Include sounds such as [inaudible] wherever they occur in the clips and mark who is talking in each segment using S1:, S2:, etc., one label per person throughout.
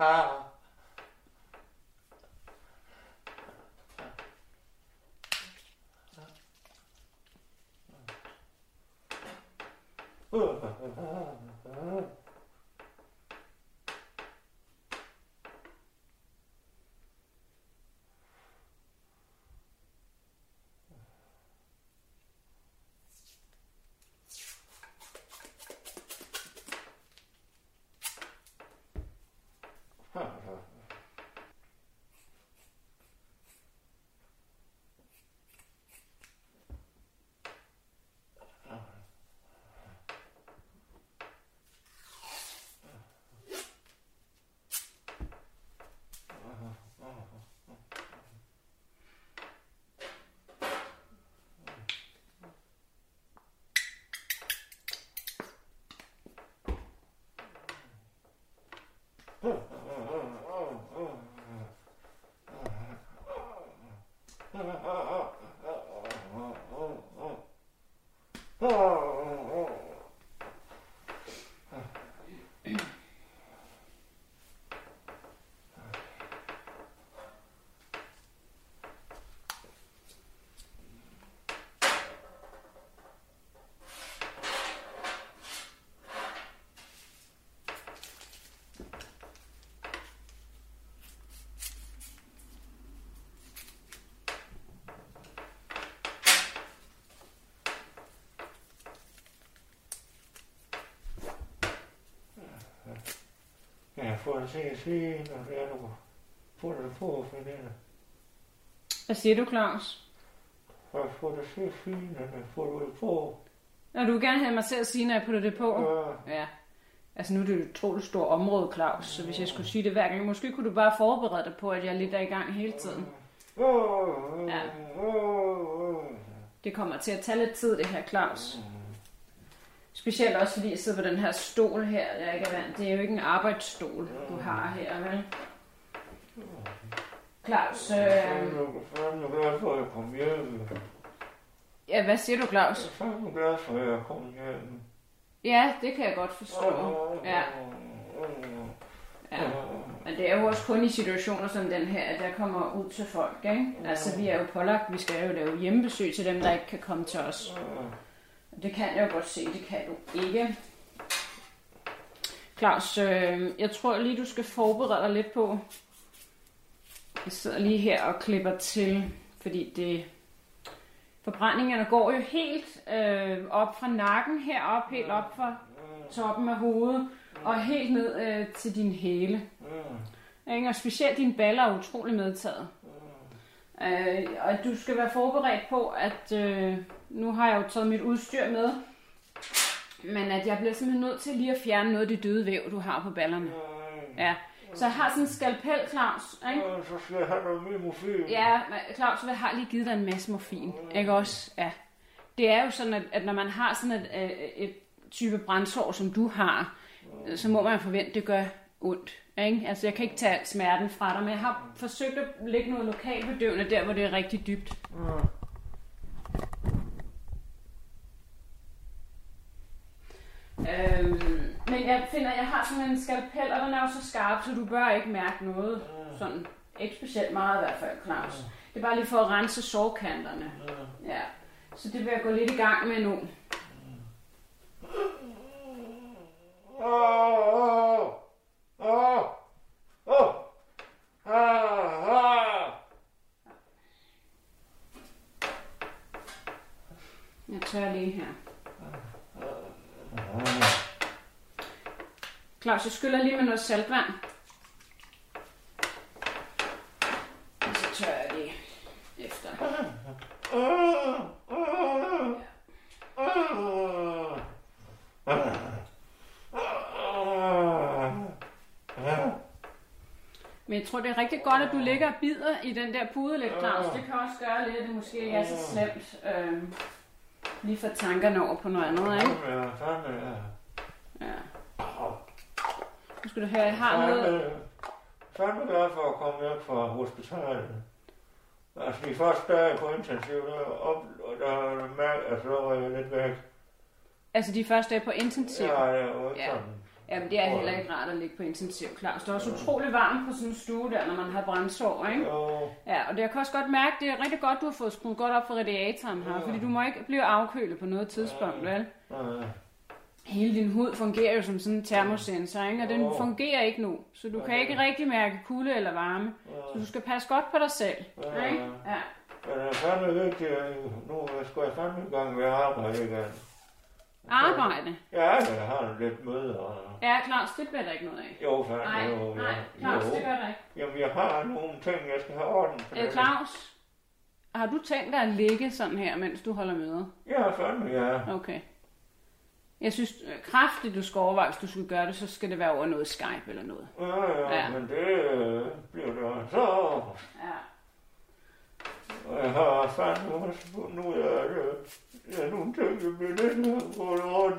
S1: Ja, det se fint, og det er du får det på, for det
S2: Hvad siger du, Claus?
S1: og får det se fint, og det får du det på.
S2: Nå, du vil gerne have mig til at sige, når jeg putter det på?
S1: Ja,
S2: Ja. Altså nu er det jo et utroligt stort område, Claus, så hvis jeg skulle sige det hver gang, måske kunne du bare forberede dig på, at jeg lidt er i gang hele tiden. Ja. Det kommer til at tage lidt tid, det her, Claus. Specielt også fordi jeg sidder på den her stol her, jeg ikke er vant. Det er jo ikke en arbejdsstol, du har her, vel? Claus, øh... Ja, hvad siger du, Claus?
S1: Jeg er glad for, at jeg kom hjem.
S2: Ja, det kan jeg godt forstå. Ja. Ja. Men det er jo også kun i situationer som den her, at der kommer ud til folk, ikke? Altså, vi er jo pålagt, vi skal jo lave hjemmebesøg til dem, der ikke kan komme til os. Det kan jeg jo godt se, det kan du ikke. Claus, øh, jeg tror lige, du skal forberede dig lidt på. Jeg sidder lige her og klipper til, fordi det... Forbrændingerne går jo helt øh, op fra nakken, herop, helt op fra toppen af hovedet, og helt ned øh, til din hæle. Ikke? Og specielt dine baller er utrolig medtaget. Øh, og du skal være forberedt på, at øh, nu har jeg jo taget mit udstyr med, men at jeg bliver simpelthen nødt til lige at fjerne noget af det døde væv, du har på ballerne. Ja. Så jeg har sådan en skalpel, Claus. Ikke?
S1: Så skal jeg have noget mere morfin.
S2: Ja, Claus, jeg har lige givet dig en masse morfin. Ikke også? Ja. Det er jo sådan, at, at når man har sådan et, øh, et type brændsår, som du har, øh, så må man forvente, at det gør ondt. Ikke? Altså, jeg kan ikke tage smerten fra dig, men jeg har forsøgt at lægge noget lokalbedøvende der, hvor det er rigtig dybt. Øhm, men jeg finder, jeg har sådan en skalpel, og den er jo så skarp, så du bør ikke mærke noget. Sådan, ikke specielt meget i hvert fald, Claus. Det er bare lige for at rense sårkanterne. Ja. Så det vil jeg gå lidt i gang med nu.
S1: Åh, ah, ah.
S2: Jeg tør lige her. Claus, jeg skyller lige med noget saltvand. Og så tørrer jeg det efter. Men jeg tror, det er rigtig godt, at du ligger og bider i den der pude lidt, Claus. Det kan også gøre lidt, at det måske ikke er så slemt. Øh, lige for tankerne over på noget andet, ikke?
S1: Ja, fandme, ja.
S2: Ja. Nu skal du høre, jeg har noget...
S1: Fandme, fandme glad for at komme hjem fra hospitalet. Altså, de første dage på intensiv, der, op, der mærke, altså, der var jeg lidt væk.
S2: Altså de første dage på intensiv.
S1: Ja, jeg
S2: Ja.
S1: sådan.
S2: Jamen, det er heller ikke rart at ligge på intensiv, Claus. Det er også utrolig varmt på sådan en stue der, når man har brændsår, ikke?
S1: Jo,
S2: Ja, og det jeg kan også godt mærke, det er rigtig godt, du har fået skruet godt op for radiatoren her, fordi du må ikke blive afkølet på noget tidspunkt, vel?
S1: ja,
S2: Hele din hud fungerer jo som sådan en termosensor, ikke? og den
S1: Jo.
S2: fungerer ikke nu, så du kan ikke rigtig mærke kulde eller varme. Så du skal passe godt på dig selv,
S1: Ja.
S2: ikke? Ja.
S1: men det er fandme vigtigt, at nu skal jeg fandme i gang med at arbejde igen.
S2: Arbejde.
S1: Ja, jeg har lidt møder. og-
S2: Ja, Claus, det bliver der ikke noget af.
S1: Jo, fandme,
S2: Nej,
S1: jo,
S2: nej,
S1: ja.
S2: Claus, det gør der ikke.
S1: Jamen, jeg har nogle ting, jeg skal have orden på.
S2: Øh, Claus, har du tænkt dig at ligge sådan her, mens du holder møder?
S1: Ja, fandme, ja.
S2: Okay. Jeg synes øh, kraftigt, du skal overveje, hvis du skulle gøre det, så skal det være over noget Skype eller noget.
S1: Ja, ja,
S2: Ja.
S1: men det øh, bliver det så.
S2: Ja.
S1: Og jeg har fandme også fundet ud af, at øh, ja, nogle ting, jeg bliver lidt på orden.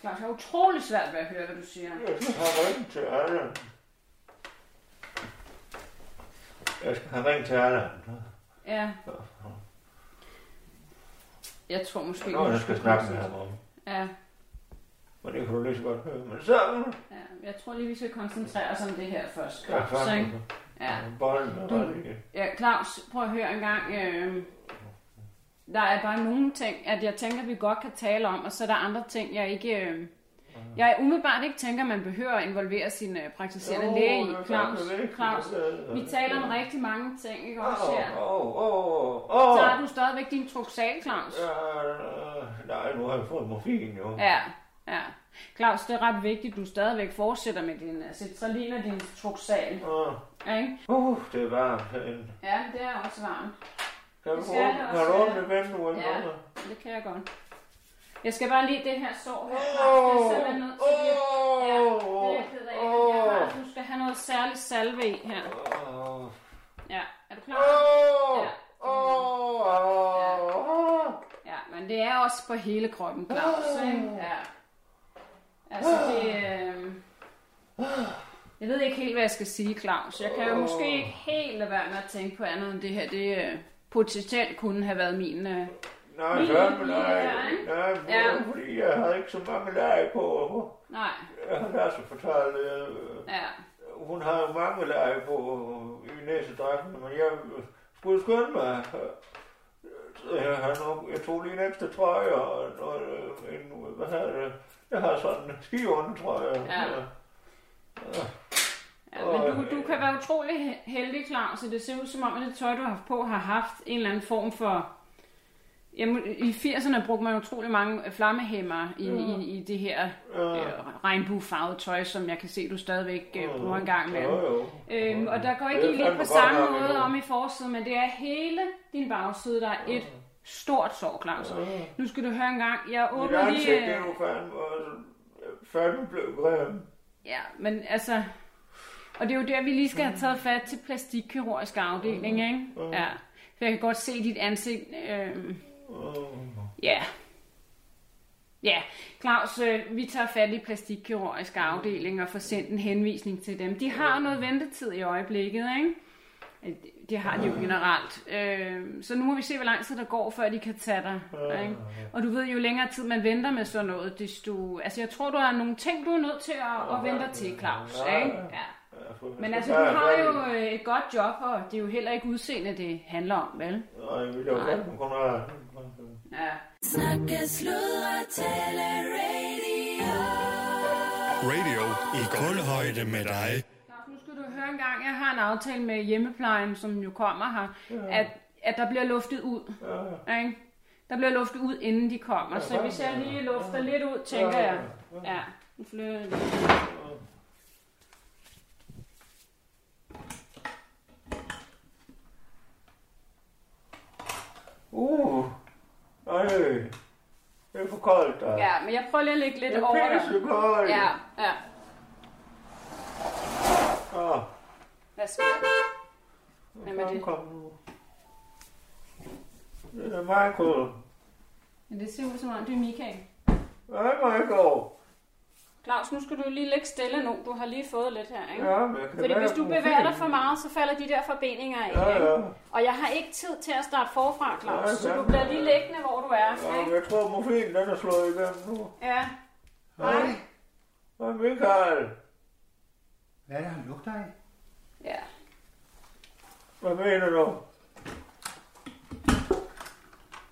S2: Claus, jeg er utrolig svært ved at høre, hvad du siger.
S1: Jeg skal have ringet til Allan. Jeg skal have ringet til Allan.
S2: Ja. Jeg tror måske...
S1: Nå, jeg skal snakke med ham om.
S2: Ja,
S1: Og det kan du lige så godt høre. Men så...
S2: ja, jeg tror lige, vi skal koncentrere os om det her først.
S1: Ja,
S2: så, ikke? Ja.
S1: Er
S2: Du- ja, Claus, prøv at høre en gang. Øh, der er bare nogle ting, at jeg tænker, vi godt kan tale om, og så er der andre ting, jeg ikke... Øh, jeg umiddelbart ikke tænker, man behøver at involvere sin øh, praktiserende
S1: Jo,
S2: læge i.
S1: det er
S2: Claus,
S1: Øh,
S2: vi taler om rigtig mange ting, ikke også her?
S1: Åh, åh, åh,
S2: Så
S1: åh.
S2: har du stadigvæk din truxal, Claus.
S1: Ja, øh, nej, nu har jeg fået morfin jo.
S2: Ja, ja. Claus, det er ret vigtigt, at du stadigvæk fortsætter med din uh, citralin og din truxal.
S1: Åh,
S2: Ja, ikke?
S1: Uh, det er varmt herinde.
S2: Ja, det er også varmt.
S1: Kan du
S2: Det skal det også
S1: kan du åbne vinduet?
S2: Ja. Det kan jeg godt. Jeg skal bare lige det her sår her. Det er simpelthen nødt til lige... Ja, det er jeg ked af. Jeg har, du skal have noget særligt salve i her. Ja, er du klar?
S1: åh,
S2: Ja.
S1: åh, åh.
S2: Ja, men det er også på hele kroppen, Claus. Ikke? Ja. Altså, det... Øh... Jeg ved ikke helt, hvad jeg skal sige, Claus. Jeg kan jo måske ikke helt lade være med at tænke på andet end det her. Det øh, potentielt kunne have været min... Øh...
S1: Nej, fandme
S2: lige
S1: nej. Nej,
S2: Ja.
S1: ja. fordi jeg havde ikke så mange lag på.
S2: Nej,
S1: Jeg har så fortalt, øh,
S2: ja.
S1: hun har jo mange lag på i næsedragten, men jeg skulle skynde mig. Jeg, har nok, jeg tog lige en ekstra trøje og noget, øh, en, hvad hedder det, jeg har sådan en skiunde trøje.
S2: Ja. Ja, men du, du kan være utrolig he- heldig, Claus, så det ser ud som om, at det tøj, du har haft på, har haft en eller anden form for... Jamen, I 80'erne brugte man utrolig mange flammehæmmer i, i, i det her øh, regnbuefarvede tøj, som jeg kan se, du stadigvæk øh, bruger en gang med.
S1: Jo, jo.
S2: Øhm, og der går ikke lige på samme måde om i forsiden, men det er hele din bagside, der er et stort sår, Claus. Nu skal du høre en gang. Jeg åbner lige... øh,
S1: jo fandme, også- fandme blevet grim.
S2: Ja, men altså... Og det er jo der, vi lige skal have taget fat til plastikkirurgisk afdeling, ikke? Ja. For jeg kan godt se dit ansigt. Øh, ja. Ja, Claus, øh, vi tager fat i plastikkirurgisk afdeling og får sendt en henvisning til dem. De har noget ventetid i øjeblikket, ikke? Øh, det- har de jo generelt. Øh, så nu må vi se, hvor lang tid der går, før de kan tage dig. Ikke? Og du ved, jo længere tid man venter med sådan noget, desto... Altså, jeg tror, du har nogle ting, du er nødt til at, at vente til, Claus. Ikke? Ja. Men altså, du har jo øh, et godt job, og det er jo heller ikke udseende, det handler om, vel?
S1: Nej, vi vil jo godt kunne have...
S2: Ja.
S3: Snakke, sludre, tale, radio.
S4: Radio i kulhøjde med dig.
S2: Nu skal du høre en gang, jeg har en aftale med hjemmeplejen, som jo kommer her, at, at der bliver luftet ud. Ikke? Der bliver luftet ud, inden de kommer. Så hvis jeg lige lufter lidt ud, tænker jeg. Ja, nu flytter jeg
S1: Uh, ej, Det er for koldt der.
S2: Ja, men jeg prøver lige at lægge lidt
S1: Det
S2: over
S1: er
S2: dig.
S1: pisse koldt.
S2: Ja, ja.
S1: Åh,
S2: Hvad sker der? Hvem er det?
S1: kom nu. Det er Michael.
S2: Ja, det ser ud som om, det er Michael.
S1: Hej, Michael.
S2: Claus, nu skal du lige ligge stille nu. Du har lige fået lidt her, ikke?
S1: Ja, men jeg kan
S2: Fordi hvis du bevæger dig for meget, så falder de der forbindinger af.
S1: Ja,
S2: ikke?
S1: ja.
S2: Og jeg har ikke tid til at starte forfra, Claus.
S1: Nej,
S2: Så du bliver lige liggende, hvor du er.
S1: Ja,
S2: Ikke?
S1: jeg tror, mobilen den er slået igennem nu.
S2: Ja.
S1: Hej. Hej, Michael.
S5: Hvad er det, han lugter af?
S2: Ja.
S1: Hvad mener du?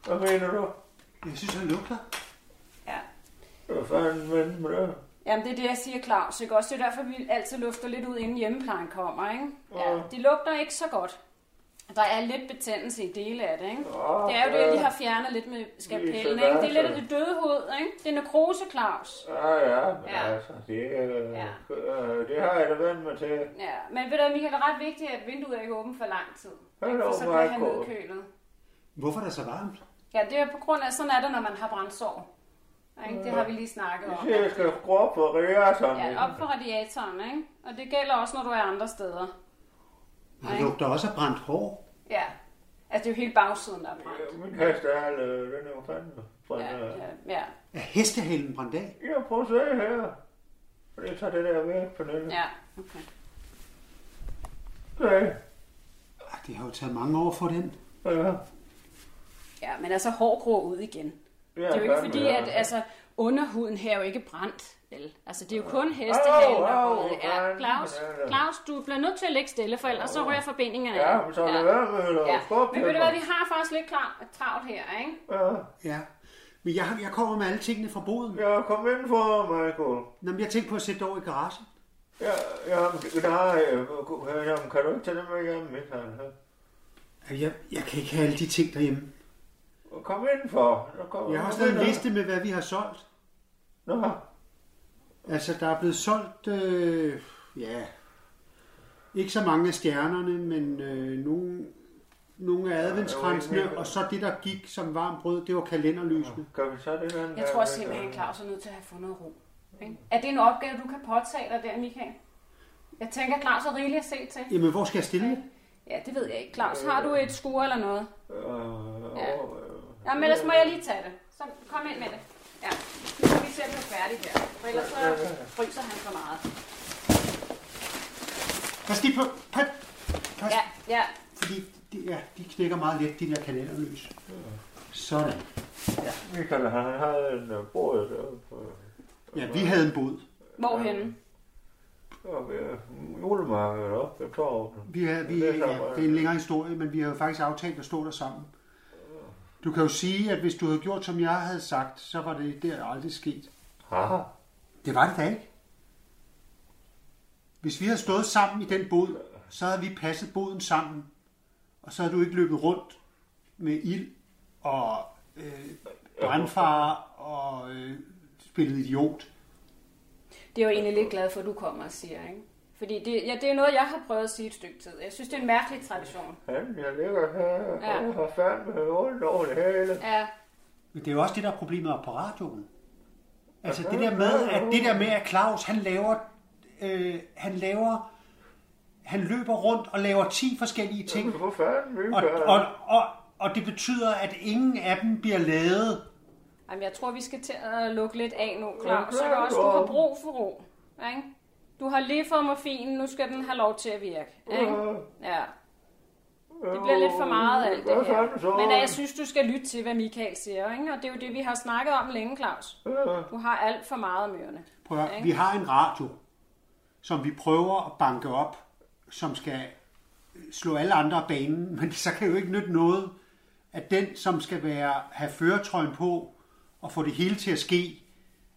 S1: Hvad mener du?
S5: Jeg synes, han lugter.
S2: Ja.
S1: Hvad fanden men med det?
S2: Jamen, det er det, jeg siger, Claus. Ikke? Også det er derfor, vi altid lufter lidt ud, inden hjemmeplejen kommer. Ikke? Ja.
S1: Ja.
S2: De lugter ikke så godt. Der er lidt betændelse i dele af det. Ikke?
S1: Ja,
S2: Det er jo det, jeg lige har fjernet lidt med skalpellen. Ikke? Det er lidt af det døde hoved. Ikke? Det er nekrose, Claus.
S1: Ja, ja, men
S2: Ja.
S1: altså, det, øh,
S2: Ja.
S1: øh, det har jeg da vendt mig til.
S2: Ja, men ved du, Michael, det er ret vigtigt, at vinduet ikke er åbent for lang tid. Ikke?
S1: Hallo,
S2: For så bliver han nedkølet.
S5: Hvorfor er det så varmt?
S2: Ja, det er på grund af, sådan er det, når man har brændsår. Ikke? Det har vi lige snakket om.
S1: jeg skal skrue op på radiatoren.
S2: Ja, op for radiatoren, ikke? Og det gælder også, når du er andre steder.
S5: Han lugter også af brændt hår.
S2: Ja. Altså, det er jo hele bagsiden, der er brændt.
S1: Min hest er alle, den er jo fandme. brændt
S2: Ja, ja, ja.
S5: Er hestehalen brændt af?
S1: Ja, prøv at se her. Jeg tager det der væk, Pernille.
S2: ja okay.
S1: Ja.
S5: Det har jo taget mange år for den.
S1: Ja.
S2: Ja, men altså hår gror ud igen.
S1: Ja,
S2: Det er jo ikke fordi,
S1: ja.
S2: at altså, underhuden her er jo ikke brændt. Vel? Altså, det er jo kun hestehalen, er
S1: au,
S2: røget. Ja, Claus,
S1: ja, ja.
S2: Claus, du bliver nødt til at lægge stille, for ellers så rører forbindingerne
S1: Ja, men så er det værd med at
S2: Ja. Men ved du hvad, vi har faktisk lidt klar, travlt her, ikke?
S1: Ja.
S5: Ja. Men jeg, jeg kommer med alle tingene fra boden.
S1: Ja, kom ind for, Michael.
S5: Nå, men jeg tænkte på at sætte det over i garagen.
S1: Ja, ja, men der har jeg. Jamen, kan du ikke tage det med hjem, Michael?
S5: Jeg, jeg kan ikke have alle de ting derhjemme.
S1: Kom ind for. Kom,
S5: Jeg har også lavet en liste med, hvad vi har solgt.
S1: Nå,
S5: Altså, der er blevet solgt, øh, ja, ikke så mange af stjernerne, men øh, nogle, nogle af adventskransene,
S1: ikke-
S5: og så det, der gik som varmt brød, det var kalenderlysene.
S1: kan vi tage det den
S2: Jeg tror simpelthen, Claus er nødt til at have fundet ro. Ikke? Er det en opgave, du kan påtage dig der, Michael? Jeg tænker, Claus er rigeligt at se til.
S5: Jamen, hvor skal jeg stille det?
S2: Ja, det ved jeg ikke. Claus, har du et skur eller noget?
S1: Øh,
S2: Ja. Ja, men ellers må jeg lige tage det. Så kom ind med det. Ja, nu skal vi se, at blive færdig her. For ellers så fryser han for meget.
S5: Pas lige på, pas, pas,
S2: Ja, ja.
S5: fordi de, ja, de knækker meget let, de der kalenderlys. Sådan.
S1: Michael, han havde en øh, båd på
S5: Ja, vi havde en bod.
S2: Hvorhenne?
S1: ved julemarkedet oppe ved torvet.
S5: Vi er, vi,
S1: Det er
S5: ja, det er en længere historie, men vi har jo faktisk aftalt at stå der sammen. Du kan jo sige, at hvis du havde gjort, som jeg havde sagt, så var det der aldrig sket.
S1: Haha.
S5: Det var det da ikke. Hvis vi havde stået sammen i den bod, så havde vi passet boden sammen. Og så havde du ikke løbet rundt med ild og øh, brandfare og øh, spillet idiot.
S2: Det er jo egentlig lidt glad for, at du kommer og siger, ikke? Fordi det, ja, det er noget, jeg har prøvet at sige et stykke tid. Jeg synes, det er en mærkelig tradition.
S1: Han, jeg ligger her
S2: Ja.
S1: og har fandme ondt over det hele.
S2: Ja,
S5: Men det er jo også det, der er problemet på radioen. Altså det der med, at det der med, at Claus, han laver, øh, han laver, han løber rundt og laver 10 forskellige ting.
S1: Hvor fanden,
S5: Og, og, og, og det betyder, at ingen af dem bliver lavet.
S2: Jamen, jeg tror, vi skal til at lukke lidt af nu, Claus.
S1: Ja,
S2: Så også, du har
S1: ja.
S2: brug for ro. Ikke? Du har lige fået morfin, nu skal den have lov til at virke. Ikke? Ja. Det bliver lidt for meget af alt det her. Men øh, jeg synes, du skal lytte til, hvad Michael siger. Ikke? Og det er jo det, vi har snakket om længe, Claus. Du har alt for meget om ørerne.
S5: Prøv at, vi har en radio, som vi prøver at banke op, som skal slå alle andre af banen, [laughs] men så kan jo ikke nytte noget, at den, som skal være, have føretrøjen på og få det hele til at ske,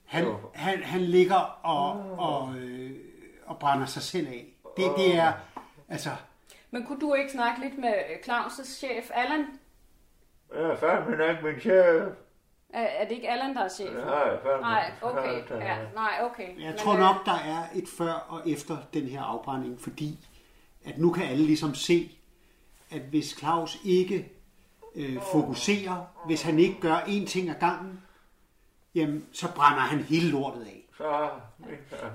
S5: han, han, han ligger og, og, øh, og brænder sig selv af. Det, det er, altså,
S2: Men kunne du ikke snakke lidt med Claus' chef, Allan?
S1: Jeg er fandme ikke min chef.
S2: Er, er det ikke Allan, der er chef?
S1: Nej, fandme.
S2: Nej, okay. Ja, nej, okay.
S5: Jeg
S2: Men,
S5: tror
S2: øh,
S5: nok, der er et før og efter den her afbrænding, fordi at nu kan alle ligesom se, at hvis Claus ikke øh, fokuserer, hvis han ikke gør én ting ad gangen, jamen, så brænder han hele lortet af.
S6: Så.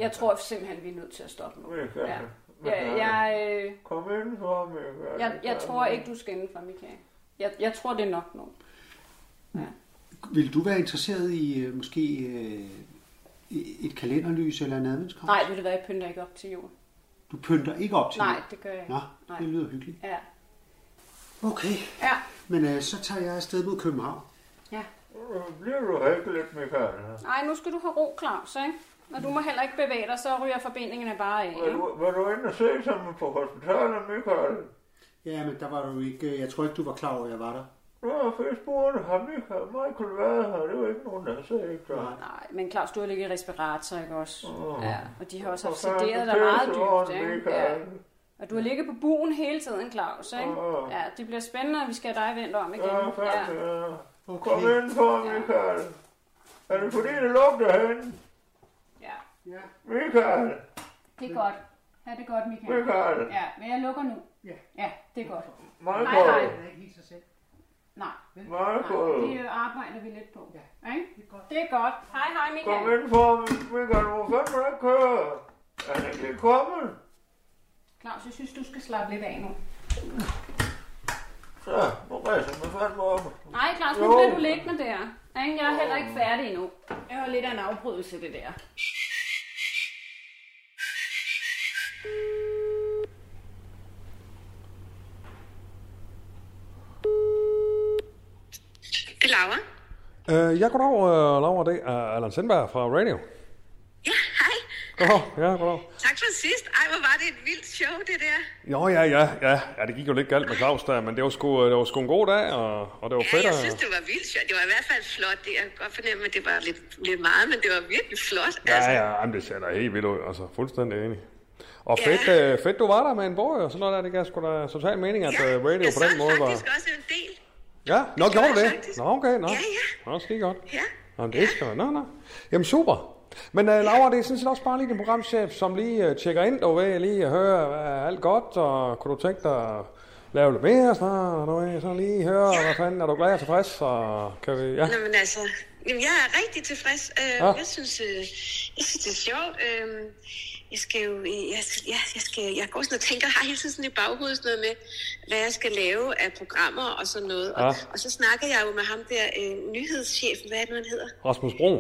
S2: Jeg tror simpelthen, vi er nødt til at stoppe nu. Ja. Jeg, jeg, øh,
S6: Kom ind for, Michael.
S2: jeg, jeg tror ikke, du skal indenfor, Michael. Jeg, jeg tror, det er nok nu.
S5: Vil du være interesseret i øh, måske øh, et kalenderlys eller en adventskrans?
S2: Nej, ved du hvad, jeg pynter ikke op til jul.
S5: Du pynter ikke op til
S2: Nej,
S5: jul?
S2: det gør jeg ikke.
S5: Nå,
S2: Nej.
S5: det lyder hyggeligt.
S2: Ja.
S5: Okay,
S2: Ja.
S5: men øh, så tager jeg afsted mod København.
S2: ja.
S6: Bliver du hækkeligt, Michael?
S2: Ej, nu skal du have ro, Claus, ikke? Og du må heller ikke bevæge dig, så ryger forbindingerne bare af. Ikke?
S6: du, vil du ind og se sammen på hospitalet, Michael?
S5: Ja, men der var du ikke, øh, jeg tror ikke, du var klar over, at jeg var der.
S6: Nå, for jeg spurgte, har Michael, Michael været her? Det var ikke nogen, der har set dig.
S2: Nej, men Claus, du har ligget i respirator, ikke også?
S6: Åh.
S2: Ja, og de har også haft sederet dig meget dybt, ikke?
S6: Michael.
S2: Ja. Og du har ligget på buen hele tiden, Claus, ikke? Ja, det bliver spændende, og vi skal have dig vendt om igen.
S6: Ja, fanden,
S2: Ja.
S6: ja.
S5: Okay.
S6: Kom ind for, Michael. Er det fordi, det lugter hen?
S2: Ja.
S6: Michael,
S2: Det er godt. Ha' det godt, Michael.
S6: Michael,
S2: Ja, men jeg lukker nu.
S5: Ja.
S2: Ja, det er godt.
S6: Michael,
S2: Hej, hej.
S5: Det er ikke helt sig selv.
S2: Nej, nej,
S6: Michael.
S2: det arbejder vi lidt på.
S5: Ja.
S2: Ikke?
S5: Det er godt.
S2: Det er godt. Hej, hej,
S6: Kom
S2: Michael.
S6: ind for, Michael, hvor fanden er køre? Er han ikke kommet?
S2: Claus, jeg synes, du skal slappe lidt af nu.
S6: Så, nu rejser man fandme op.
S2: Nej, Claus, nu bliver du liggende der. Ikke? Jeg er heller ikke færdig endnu. Jeg har lidt af en afbrydelse, det der.
S7: Laura.
S4: Øh, ja, goddag, uh, Laura. Det er Allan Sindberg fra Radio.
S7: Ja, hej.
S4: Goddag, ja, goddag.
S7: Tak for sidst. Ej, hvor var det et vildt show, det der.
S4: Jo, ja, ja, ja. Ja, det gik jo lidt galt med Claus der, men det var sgu, det var sgu en god dag, og, og det var
S7: Ja,
S4: fedt.
S7: jeg synes, det var vildt sjovt. Det var i hvert fald flot. Det, jeg kan godt fornemme, at det var lidt, lidt meget, men det var virkelig flot.
S4: Ja,
S7: altså.
S4: ja, jamen, det ser da helt vildt ud, altså fuldstændig enig. Og
S7: Ja.
S4: fedt, øh, fedt, du var der med en bog og sådan noget der, det gav sgu da total mening, at
S7: Ja,
S4: øh, radio
S7: jeg
S4: på den måde var...
S7: faktisk også en del.
S4: Ja, nå,
S7: Det
S4: gjorde du det?
S7: faktisk.
S4: Nå, okay, nå.
S7: Ja, ja.
S4: Nå, skide godt.
S7: Ja.
S4: Nå, det skal jeg. Nå, nå. Jamen, super. Men uh, Laura, det er sådan set også bare lige din programchef, som lige uh, tjekker ind, du ved, lige høre, er alt godt, og kunne du tænke dig at lave lidt mere snart, og du sådan lige høre, hvad fanden, er du glad og tilfreds, og kan vi, ja.
S7: Nå, men altså, jamen, jeg er rigtig tilfreds. Øh,
S4: Ja.
S7: Jeg synes, øh, jeg synes, det er sjovt. Øh, jeg skal jo, jeg, skal, ja, jeg, skal, jeg går sådan og tænker, har hele tiden sådan i baghovedet sådan noget med, hvad jeg skal lave af programmer og sådan noget. Og,
S4: Ja.
S7: og så snakker jeg jo med ham der, øh, nyhedschefen, hvad er det nu, han hedder?
S4: Rasmus Brun.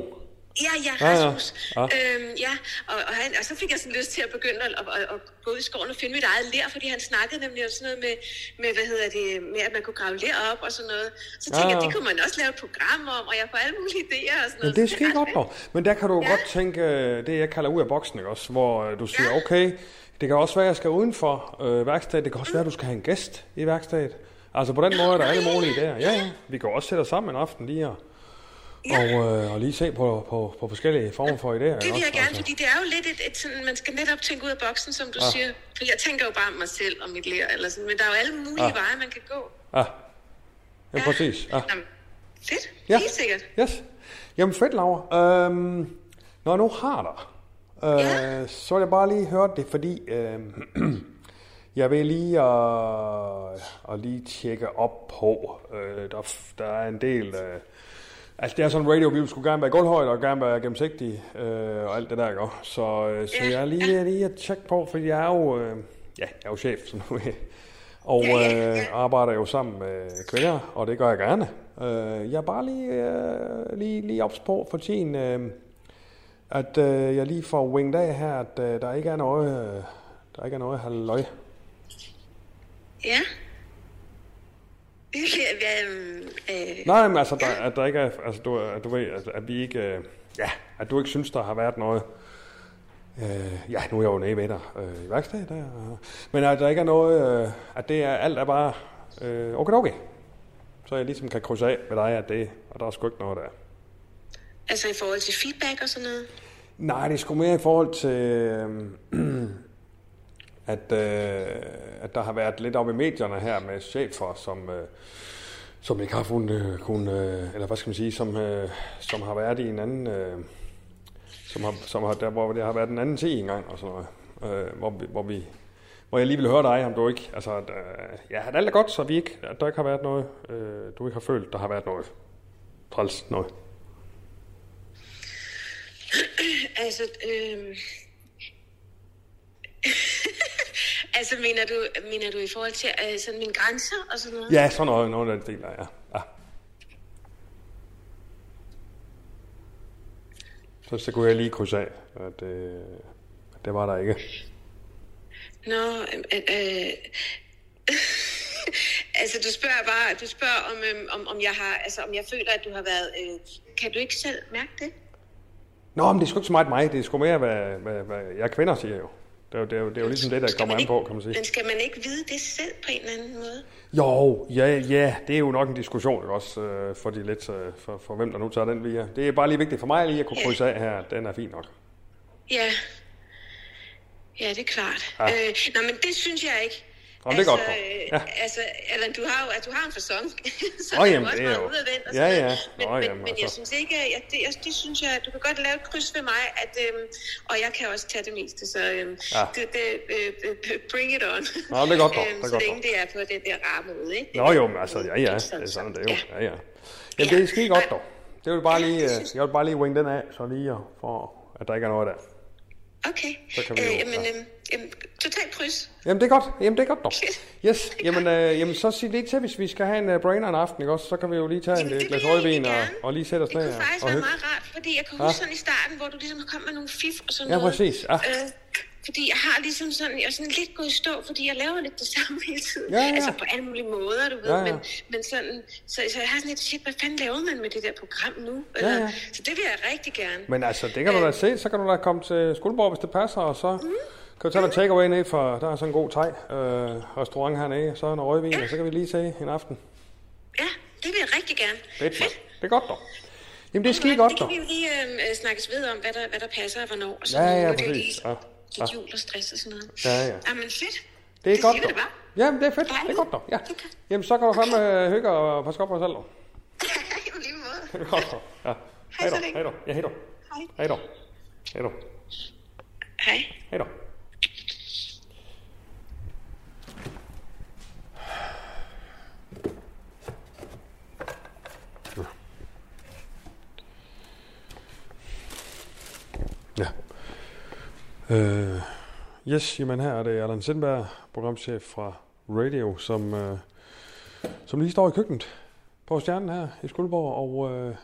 S7: Ja, ja,
S4: Ja, ja.
S7: Rasmus.
S4: Ja.
S7: Øhm, ja. Og, og, han, og så fik jeg sådan lyst til at begynde at, at, at, at gå ud i skoven og finde mit eget lær, fordi han snakkede nemlig om sådan noget med, med, hvad hedder det, med at man kunne grave lær op og sådan noget. Så tænkte
S4: Ja,
S7: jeg, det kunne man også lave et program om, og jeg får alle mulige idéer og sådan
S4: Men
S7: noget.
S4: det er skide godt dog. Men der kan du
S7: Ja.
S4: godt tænke øh, det, jeg kalder ud af boksen, ikke også? Hvor øh, du siger,
S7: Ja.
S4: okay, det kan også være, at jeg skal udenfor øh, værkstedet. Det kan også være, at du skal have en gæst i værkstedet. Altså på den måde er der alle mulige idéer. Ja, ja. Vi kan også sætte os sammen en aften lige og, og, øh, og lige se på, på, på forskellige former for idéer.
S7: Det vil jeg
S4: også?
S7: gerne,
S4: Altså.
S7: fordi det er jo lidt et, et sådan, man skal netop tænke ud af boksen, som du ja. siger. For jeg tænker jo bare om mig selv og mit lær, eller sådan, men der er jo alle mulige
S4: Ja.
S7: veje, man kan gå.
S4: Ja, ja præcis. Ja.
S7: Nå, fedt,
S4: Ja.
S7: helt sikkert.
S4: Yes. Jamen fedt, Laura. Øhm, når jeg nu har dig, øh,
S7: Ja.
S4: så vil jeg bare lige høre det, fordi øh, [clears throat] jeg vil lige at, at lige tjekke op på, øh, der, der er en del... Øh, altså det er sådan en radio, vi skulle gerne være i gulvhøjde og gerne være gennemsigtig øh, og alt det der, ikke? Så, øh, så jeg er lige, lige at tjekke på, fordi jeg er jo, øh, ja, jeg er jo chef, du ved. Og øh, arbejder jo sammen med kvinder, og det gør jeg gerne. Øh, jeg er bare lige, øh, lige, lige ops på for tiden, øh, at øh, jeg lige får winget af her, at øh, der ikke er noget, øh, der ikke er noget halløj.
S7: Ja. Øh,
S4: Nej, men altså, der, at der ikke er, altså, du, at du ved, at, at vi ikke, øh, ja, at du ikke synes, der har været noget, øh, ja, nu er jeg jo nede med dig øh, i værkstedet der, og- men at der ikke er noget, øh, at det er, alt er bare, øh, okay, okay. Så jeg ligesom kan krydse af med dig, at det, og der er sgu ikke noget der.
S7: altså i forhold til feedback og sådan noget.
S4: Nej, det er sgu mere i forhold til, øh, [clears throat] at, øh, at der har været lidt op i medierne her med chefer, som, øh, som ikke har fundet, øh, kun, øh, eller hvad skal man sige, som, øh, som har været i en anden, øh, som har, som har, der, hvor det har været en anden tid engang, og sådan noget, øh, hvor, vi, hvor, vi, hvor jeg lige vil høre dig, om du ikke, altså, at, øh, ja, at alt er godt, så vi ikke, at der ikke har været noget, øh, du ikke har følt, der har været noget træls noget. [clears throat]
S7: Altså, øh altså, mener du, mener du i forhold til øh, sådan mine grænser og sådan noget?
S4: Ja, sådan noget, noget af den stil, der, ja. ja. Så, så kunne jeg lige krydse af, at øh, det var der ikke.
S7: Nå, øh, øh, [laughs] altså du spørger bare, du spørger om, øhm, om, om jeg har, altså om jeg føler, at du har været, øh, kan du ikke selv mærke det?
S4: Nå, men det er sgu ikke så meget mig. Det er sgu mere, hvad, hvad, hvad jeg kvinder siger jo. Det er jo, det er jo, det er jo ligesom det, der kommer an på, kan man sige.
S7: Men skal man ikke vide det selv på en eller anden måde?
S4: Jo, ja, ja, det er jo nok en diskussion, ikke også, øh, for, de lidt, øh, for, for hvem der nu tager den via. Det er bare lige vigtigt for mig lige at kunne
S7: Ja.
S4: krydse af her. Den er fin nok.
S7: Ja. Ja, det er klart.
S4: Ja.
S7: Øh, nå, men det synes jeg ikke.
S4: Nå, det er godt dog.
S7: øh,
S4: Ja.
S7: Altså, Allan, du har jo, at du har en fasong. [laughs] så
S4: Nå,
S7: er du
S4: jamen,
S7: også
S4: det er jo-
S7: udadvendt og
S4: Ja, ja.
S7: Men, men,
S4: jamen,
S7: men jeg
S4: altså.
S7: synes ikke, at det, jeg, det synes jeg, du kan godt lave et kryds ved mig, at, øhm, og jeg kan også tage det meste, så øhm,
S4: Ja.
S7: det, det, øh, øh, bring it on.
S4: Nå, det er godt [laughs] dog,
S7: Øhm,
S4: det er
S7: så
S4: godt
S7: længe
S4: dog.
S7: det er på det der rare måde, ikke?
S4: Nå jo, men altså, ja, ja, det er sådan, det er jo. Ja, ja. Jamen, det er skide godt dog. Det vil bare lige, øh, jeg vil bare lige wing den af, så lige øh, for, at der ikke er noget der.
S7: Okay.
S4: Så kan vi jo-
S7: øh, jamen,
S4: ja.
S7: Jamen, totalt kryds.
S4: Jamen, det er godt. Jamen, det er godt dog. [laughs] Yes, jamen, øh, jamen så sig lige til, hvis vi skal have en uh, brainer en aften, ikke også? Så kan vi jo lige tage en
S7: Jamen,
S4: øh,
S7: det
S4: glas rødvin og, og lige sætte os
S7: Det
S4: ned
S7: kunne faktisk
S4: og
S7: være
S4: hygge.
S7: meget rart, fordi jeg kan
S4: Ja.
S7: huske sådan i starten, hvor du ligesom kom med nogle fif og sådan
S4: Ja,
S7: noget.
S4: præcis, ja.
S7: Øh, fordi jeg har ligesom sådan, jeg er sådan lidt gået i stå, fordi jeg laver lidt det samme hele tiden.
S4: Ja, ja.
S7: Altså på alle mulige måder, du ved.
S4: Ja, ja.
S7: Men, men sådan, så, så jeg har sådan lidt, shit, hvad fanden laver man med det der program nu? Eller,
S4: ja.
S7: Så det vil jeg rigtig gerne.
S4: Men altså, det kan du da se. Så kan du da komme til Skuldborg, hvis det passer, og så
S7: Mm.
S4: Kan du tage noget takeaway ned, for der er sådan en god thai øh, restaurant hernede, så er noget rødvin, og så kan vi lige se en aften.
S7: Ja, det vil jeg rigtig gerne.
S4: Fedt, mand. Det er godt dog. Jamen, det er skide godt
S7: Det
S4: dog.
S7: kan vi jo lige øh, snakkes ved om, hvad der, hvad der passer og hvornår. Og
S4: Ja,
S7: sådan
S4: ja.
S7: Det er
S4: præcis.
S7: lige
S4: Ja, ja.
S7: jul og stress og sådan noget.
S4: Ja, ja.
S7: Jamen fedt.
S4: Det er
S7: Det
S4: godt
S7: siger
S4: dog.
S7: bare.
S4: Jamen, det er fedt. Det er godt dog. Ja. Jamen, så kan du fandme øh, hygge og passe godt på dig selv dog. [laughs]
S7: På lige måde.
S4: Det er godt dog. Ja. Hej
S7: så
S4: dog. Hej dog. Ja, hej dog.
S7: Hej.
S4: Hej dog. Hej dog.
S7: Hej.
S4: Hej dog. Ja. Øh, yes, jamen her er det Allan Sindberg, programchef fra Radio, som, øh, som lige står i køkkenet på stjernen her i Skuldborg, og øh,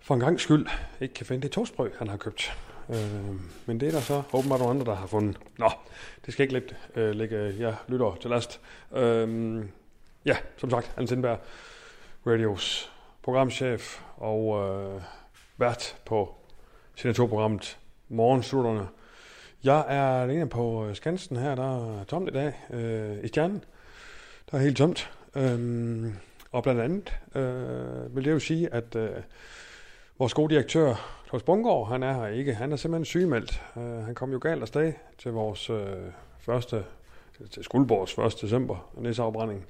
S4: for en gang skyld ikke kan finde det toastbrød, han har købt. Øh, men det er der så åbenbart nogle andre, der har fundet. Nå, det skal ikke lidt øh, ligge jeg ja, lytter til last. Øh, ja, som sagt, Allan Sindberg, Radios programchef og øh, vært på signaturprogrammet Morgensutterne. Jeg er alene på øh, Skansen her, der er tomt i dag øh, i stjernen. Der er helt tomt. Øhm, og blandt andet øh, vil det jo sige, at øh, vores gode direktør, Claus Bungård, han er her ikke. Han er simpelthen sygemeldt. Øh, han kom jo galt afsted til vores øh, første, til Skuldborgs 1. december næseafbrænding.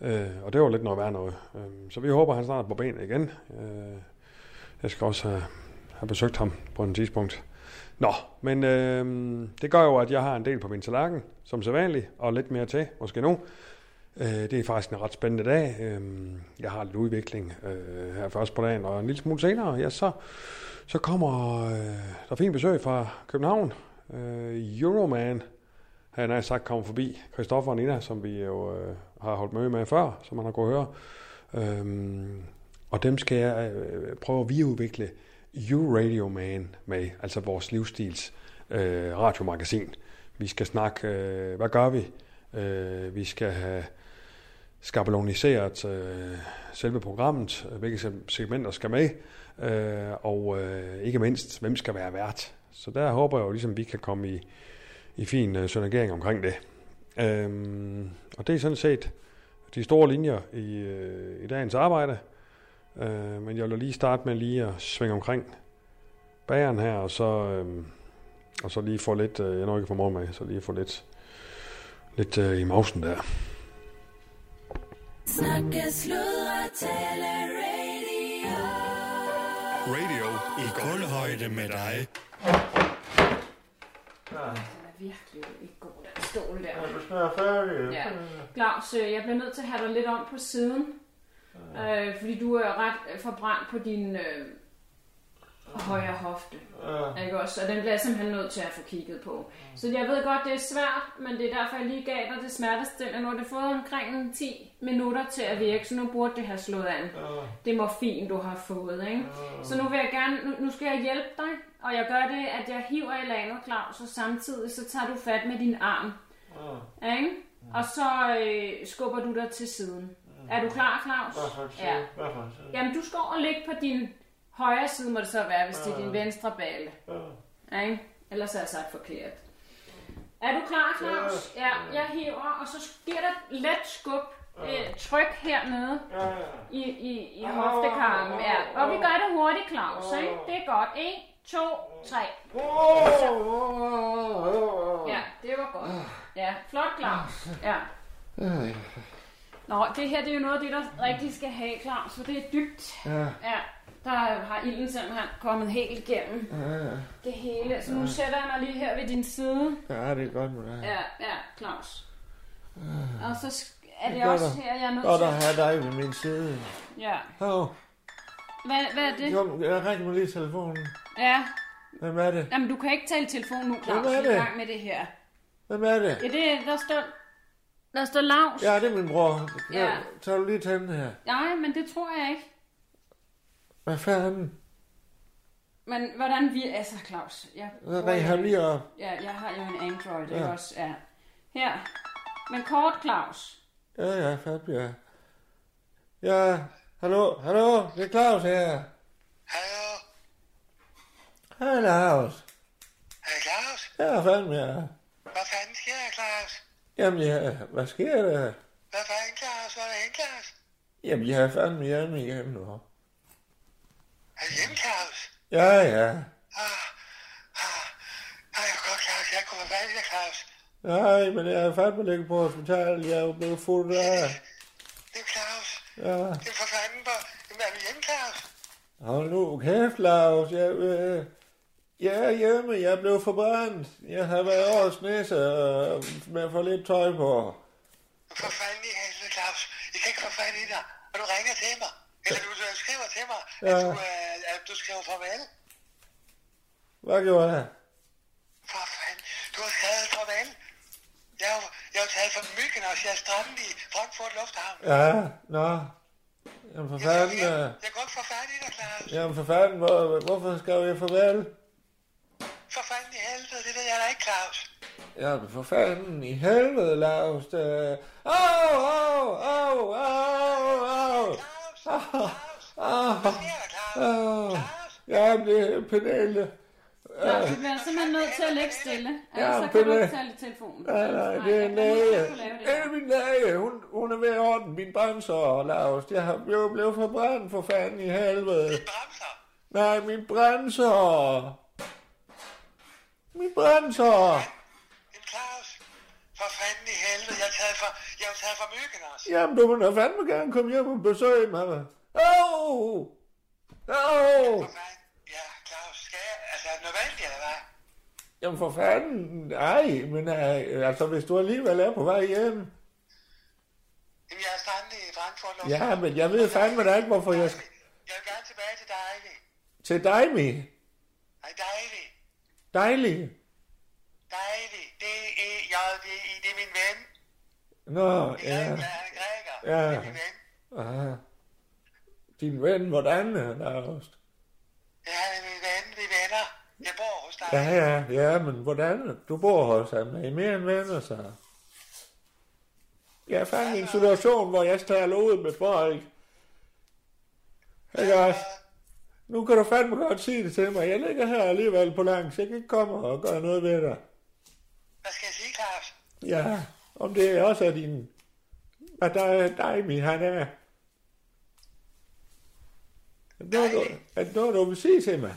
S4: Øh, og det var lidt noget værd noget. Øh, så vi håber, han snart er på benene igen. Øh, jeg skal også have, have besøgt ham på et tidspunkt. Nå, men øh, det gør jo, at jeg har en del på min tallerken, som sædvanligt, og lidt mere til, måske nu. Øh, det er faktisk en ret spændende dag. Øh, jeg har lidt udvikling øh, her først på dagen, og en lille smule senere, ja, så, så kommer øh, der fint besøg fra København. Øh, Euroman, han har sagt, kommer forbi. Christoffer og Nina, som vi jo øh, har holdt møde med før, som man har kunnet høre. Øh, og dem skal jeg øh, prøve at videreudvikle You Radio Man med, altså vores livsstils øh, radiomagasin. Vi skal snakke, øh, hvad gør vi? Øh, vi skal have skabeloniseret øh, selve programmet, hvilke segmenter skal med, øh, og øh, ikke mindst, hvem skal være vært. Så der håber jeg jo ligesom, vi kan komme i, i fin øh, synergering omkring det. Øhm, og det er sådan set de store linjer i, øh, i dagens arbejde. Øh, men jeg vil lige starte med lige at svinge omkring bageren her, og så, øh, og så lige få lidt, øh, jeg når ikke for morgen med, så lige få lidt, lidt øh, i mausen der.
S3: Snakke, sludre, tale, radio.
S8: Radio i kulhøjde med dig.
S2: Den er virkelig ikke god, den stol der.
S6: Er du snart færdig?
S2: Ja. Claus, øh, jeg bliver nødt til at have dig lidt om på siden. Øh, fordi du er ret forbrændt på din øh, højre hofte.
S6: Ja.
S1: Ja.
S2: Ikke også? Og den bliver jeg simpelthen nødt til at få kigget på. Så jeg ved godt, det er svært, men det er derfor, jeg lige gav dig det smertestillende. Nu har det fået omkring en 10 minutter til at virke, så nu burde det have slået an. Det morfin, du har fået, ikke? Så nu vil jeg gerne, nu, nu skal jeg hjælpe dig, og jeg gør det, at jeg hiver i lanet, Claus, og samtidig så tager du fat med din arm. Ikke? Og så øh, skubber du dig til siden. Er du klar, Claus? Ja. Jamen, du skal over og ligge på din højre side, må det så være, hvis det er din venstre bale. Ja, ikke? Ellers har jeg sagt forkert. Er du klar, Claus? Ja, jeg hiver, og så giver der let skub, øh, tryk hernede i, i, i hoftekarmen. Ja. Og vi gør det hurtigt, Claus. Ikke? Det er godt. 1, 2, 3. Ja, det var godt. Ja, flot, Claus. Ja. Nå, det her det er jo noget af det, der rigtig skal have, Claus, for det er dybt.
S1: Ja.
S2: Ja, der har ilden simpelthen kommet helt igennem det hele. Så nu sætter jeg mig lige her ved din side.
S1: Ja, det er godt med dig.
S2: Ja, ja, Claus. Og så er det
S1: Godt
S2: også
S1: at-
S2: her, jeg er nødt
S1: Godt
S2: til
S1: at
S2: at...
S1: have dig ved min side.
S2: Ja.
S1: Hov,
S2: Hvad, hvad er det?
S1: kom, jeg rækker mig lige telefonen.
S2: Ja.
S1: Hvem er det?
S2: Jamen, du kan ikke tale telefon nu, Claus.
S1: Hvem er
S2: Vi er i
S1: det?
S2: gang med det her.
S1: Hvem er det?
S2: Ja, det der står... Der står Lars.
S1: Ja, det er min bror.
S2: Ja.
S1: Ja. Tager du lige tænden her?
S2: Nej, men det tror jeg ikke.
S1: Hvad fanden?
S2: Men hvordan vi... Altså, Claus, jeg...
S1: Så ring ham lige op.
S2: Ja, jeg har jo en Android, ja.
S1: Ja.
S2: også? Ja. Her. Men kort, Claus.
S1: Ja, ja, fat ja. Ja, hallo, hallo, det er Claus her.
S9: Hallo,
S1: Hej, Claus.
S9: hej Claus.
S1: Ja, fandme, ja.
S9: Hvad fanden sker der, Claus?
S1: Jamen, ja, hvad sker der?
S9: Hvad fanden, Claus? Hvor er der hen, Claus?
S1: Jamen, jeg er fandme hjemme igen nu.
S9: Er du hjemme, Claus?
S1: Ja, ja.
S9: Ah, ah, ah, jeg godt, Claus. Jeg kunne være færdig, Claus.
S1: Nej, men jeg er fandme ligget på hospitalet. Jeg er jo blevet fuldt af.
S9: Det er Claus.
S1: Ja.
S9: Det er for fanden på... Jamen, er du hjemme, Claus?
S1: Hold nu kæft, Claus. Jeg, øh, jeg er hjemme. Jeg blevet forbrændt. Jeg har været over snisse øh, med for lidt tøj på.
S9: For fanden i helvede, Claus. Jeg kan ikke få fat i dig. Og du ringer til mig. Eller du, du skriver til mig,
S1: Ja.
S9: at, du, øh, at du skriver farvel.
S1: Hvad gjorde jeg?
S9: For fanden. Du har skrevet farvel. Jeg jo, jeg jo taget fra myggen, og jeg er strandet i Frankfurt Lufthavn.
S1: Ja, nå. Jamen for
S9: Jeg, jeg,
S1: fanden,
S9: jeg,
S1: øh,
S9: jeg kan godt få fat i dig, Claus.
S1: jamen for fanden, hvor, hvorfor skrev jeg farvel?
S9: For fanden i helvede, det ved jeg da ikke, Claus.
S1: Jamen for fanden i helvede, Lars. Det... Au, au, au, au, au.
S9: Claus, Claus, der, Claus?
S1: Au.
S9: Claus?
S1: Jamen, det er Pernille.
S2: Claus, du bliver simpelthen nødt til at lægge stille.
S1: Ja,
S2: Ellers så kan du ikke tale i telefonen.
S1: Nej, nej, det er
S2: lave det
S1: er min. Hun, hun er ved at ordne min bremsår, Lars. Jeg har jo blevet forbrændt for fanden i helvede.
S9: Bremser.
S1: Nej, min bremsår. Min bremsår.
S9: Jamen, Claus, for fanden i helvede, jeg er taget fra, jeg er taget fra myggen også.
S1: Jamen, du må da fandme gerne komme hjem og besøge mig. Au! Au!
S9: For fanden, ja, Claus, skal jeg, altså, er det nødvendigt, eller hvad?
S1: Jamen for fanden, nej, men øh, altså hvis du alligevel er på vej hjem.
S9: Jamen, jeg er strandet i Frankfurt Lufthavn.
S1: Ja, men jeg ved fandme da ikke, hvorfor jeg skal...
S9: Jeg vil gerne tilbage til Dejlig.
S1: Til dig, Mi.
S9: Nej, Dejlig.
S1: Dejlig.
S9: Dejlig. D-E-J-D-I, det er min ven.
S1: Nå, ja.
S9: Han er græker.
S1: Ja.
S9: Det er min ven.
S1: Ah. Din ven, hvordan er Lars?
S9: Ja, han er min ven, vi er venner. Jeg bor hos dig.
S1: Ja, ja, ja, men hvordan? Du bor hos ham. Er I mere end venner, så? Jeg er fandme i en situation, hvor jeg taler ud med folk. Ikke også? Nu kan du fandme godt sige det til mig. Jeg ligger her alligevel på langs. Jeg kan ikke komme og gøre noget ved dig.
S9: Hvad skal jeg sige, Claus?
S1: Ja, om det også er din... At der er dig, min han er. Er det noget, du, er det noget, du vil sige til mig?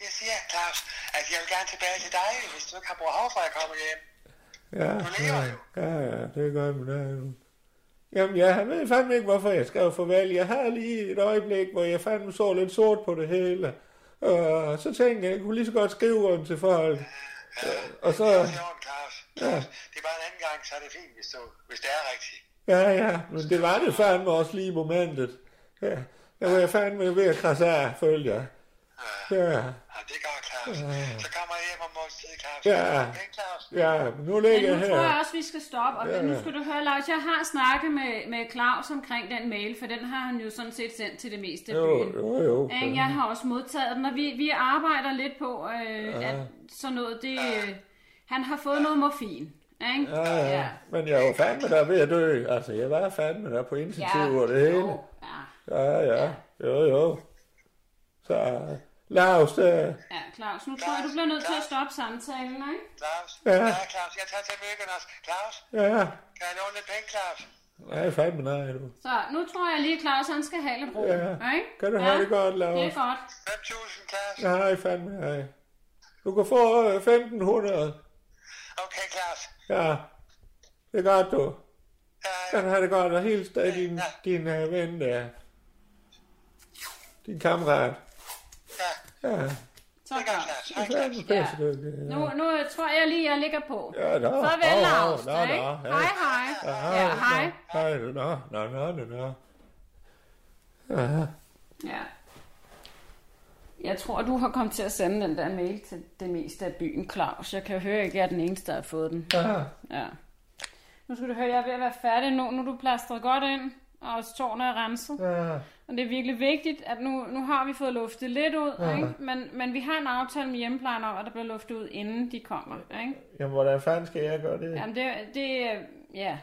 S9: Jeg siger, Claus, at jeg vil gerne tilbage til dig, hvis du ikke har behov for, at jeg kommer hjem.
S1: Ja,
S9: Du lever
S1: ja,
S9: jo.
S1: ja, ja, det er godt med dig. Jamen, jeg ved fandme ikke, hvorfor jeg skrev farvel. Jeg har lige et øjeblik, hvor jeg fandme så lidt sort på det hele. Og så tænkte jeg, jeg kunne lige så godt skrive den til folk. Og så,
S9: Det er orden, Claus. Det er bare en anden gang, så er det fint, hvis, du, hvis det er rigtigt.
S1: ja, ja, men det var det fandme også lige i momentet. Ja, der var jeg fandme ved at krasse af, følte jeg. Ja,
S9: Ja, det er godt, Claus. Så kommer jeg hjem om måneds tid, Claus.
S1: Ja.
S9: Okay, Claus?
S1: Ja, nu
S2: Men
S1: ligger jeg
S2: nu tror jeg
S1: her.
S2: også, vi skal stoppe. Og
S1: Ja.
S2: nu skal du høre, Lars, jeg har snakket med, med Claus omkring den mail, for den har han jo sådan set sendt til det meste af
S1: Jo,
S2: byen.
S1: jo, jo.
S2: Ikke? Jeg har også modtaget den, og vi, vi arbejder lidt på, øh, at sådan noget, det... Øh, han har fået noget morfin. Ikke?
S1: Ja, ja. Men jeg var fandme der ved at dø. Altså, jeg var fandme der på intensiv og det hele.
S2: Jo, ja.
S1: Ja, ja. Jo, jo. Så Lars, øh,
S2: ja, Claus, nu tror jeg, du bliver nødt til at stoppe samtalen, ikke?
S9: Claus?
S1: Ja.
S9: Ja, Claus, jeg tager til myggen også. Claus,
S1: ja.
S9: kan jeg låne lidt penge, Claus?
S1: Nej, fandme nej, du.
S2: Så nu tror jeg lige, Claus, han skal have lidt ro.
S1: Ja.
S2: Ikke?
S1: Kan du have det godt, Lars?
S2: Det er godt.
S9: 5.000, Claus.
S1: Nej, fandme nej. Du kan få øh, 1500.
S9: Okay, Claus.
S1: Ja, det er godt, du.
S9: Ja,
S1: Kan du have det godt, og hils dig din, din uh, ven der. Din kammerat.
S9: Ja.
S1: Ja,
S2: Så
S9: Det er godt,
S2: Claus.
S9: Claus. Hej,
S1: det
S9: Claus.
S1: er pisse dygtig.
S2: Nu, nu tror jeg lige, jeg ligger på.
S1: Ja, nå.
S2: Farvel, Lars.
S1: nå, ja.
S2: Hej, hej. Ja, hej.
S1: Hej, nå, nå, nå, nå, nå. Ja,
S2: Ja. Jeg tror, du har kommet til at sende den der mail til det meste af byen, Claus. Jeg kan jo høre, at jeg er den eneste, der har fået den.
S1: ja.
S2: Ja. Nu skal du høre, jeg er ved at være færdig nu. Nu er du plastret godt ind, og også tårne er renset.
S1: ja.
S2: Og det er virkelig vigtigt, at nu, nu har vi fået luftet lidt ud,
S1: Ja.
S2: ikke? Men, men vi har en aftale med hjemmeplejen om, at der bliver luftet ud, inden de kommer. Ikke?
S1: Jamen, hvordan fanden skal jeg gøre det?
S2: Jamen, det, det ja.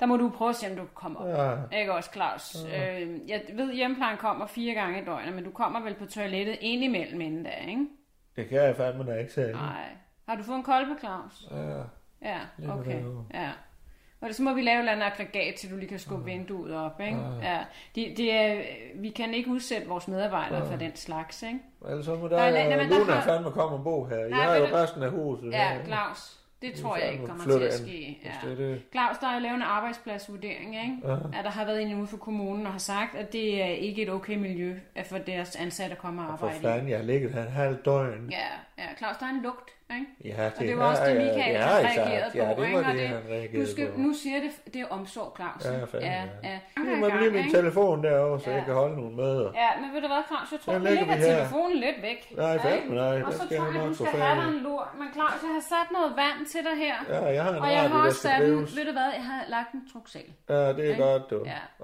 S2: Der må du prøve at se, om du kan komme op.
S1: Ja.
S2: Ikke også, Claus? Øh, jeg ved, hjemmeplejen kommer fire gange i døgnet, men du kommer vel på toilettet ind imellem inden da, ikke?
S1: Det kan jeg fandme da ikke selv.
S2: Nej. Har du fået en kolbe, Claus?
S1: Ja.
S2: Ja, okay. Ja. Og så må vi lave et eller andet aggregat, til du lige kan skubbe vinduet op, ikke? Ja. Det, det er, vi kan ikke udsætte vores medarbejdere for den slags, ikke?
S1: Ellers så må
S2: Nej, nej, nej,
S1: der
S2: der
S1: Luna
S2: har-
S1: fandme komme og bo her. Jeg
S2: Nej,
S1: har jo
S2: ved du-
S1: resten af huset.
S2: Ja,
S1: her.
S2: Claus. Det tror jeg ikke kommer til at ske. Ja.
S1: det er det.
S2: Claus, der er lavet en arbejdspladsvurdering, ikke?
S1: Ja.
S2: At der har været en ude for kommunen og har sagt, at det er ikke et okay miljø at for deres ansatte at komme og
S1: For
S2: arbejde i.
S1: fanden, jeg har ligget her en halv døgn.
S2: Ja, ja, Claus, der er en lugt, ikke?
S1: Ja,
S2: Og det var også det, Michael
S1: ja,
S2: har
S1: ja,
S2: på,
S1: Ja, det
S2: ikke?
S1: var
S2: Og
S1: det,
S2: det-
S1: han
S2: Du
S1: reagerede
S2: skal,
S1: på.
S2: nu siger det, det er omsorg, Claus.
S1: Ja, fandme,
S2: ja,
S1: ja. Nu må lige min
S2: ikke?
S1: telefon derovre, så
S2: Ja.
S1: jeg kan holde nogle møder.
S2: Ja, men ved du hvad, Claus, jeg tror, vi
S1: lægger vi
S2: telefonen lidt væk.
S1: Nej,
S2: ikke?
S1: fandme nej,
S2: Og så tror
S1: jeg
S2: du skal have dig en lur. Men Claus, jeg har sat noget vand til dig her.
S1: Ja, jeg har en
S2: og jeg har også sat en, ved du hvad, jeg har lagt en truksal.
S1: Ja, det er
S2: Ikke?
S1: godt, du.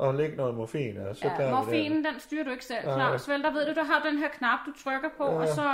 S1: Og læg noget morfin, og så
S2: Ja,
S1: tager vi
S2: morfinen, den styrer du ikke selv. Claus. Vel, der ved du, du har den her knap, du trykker på, og så...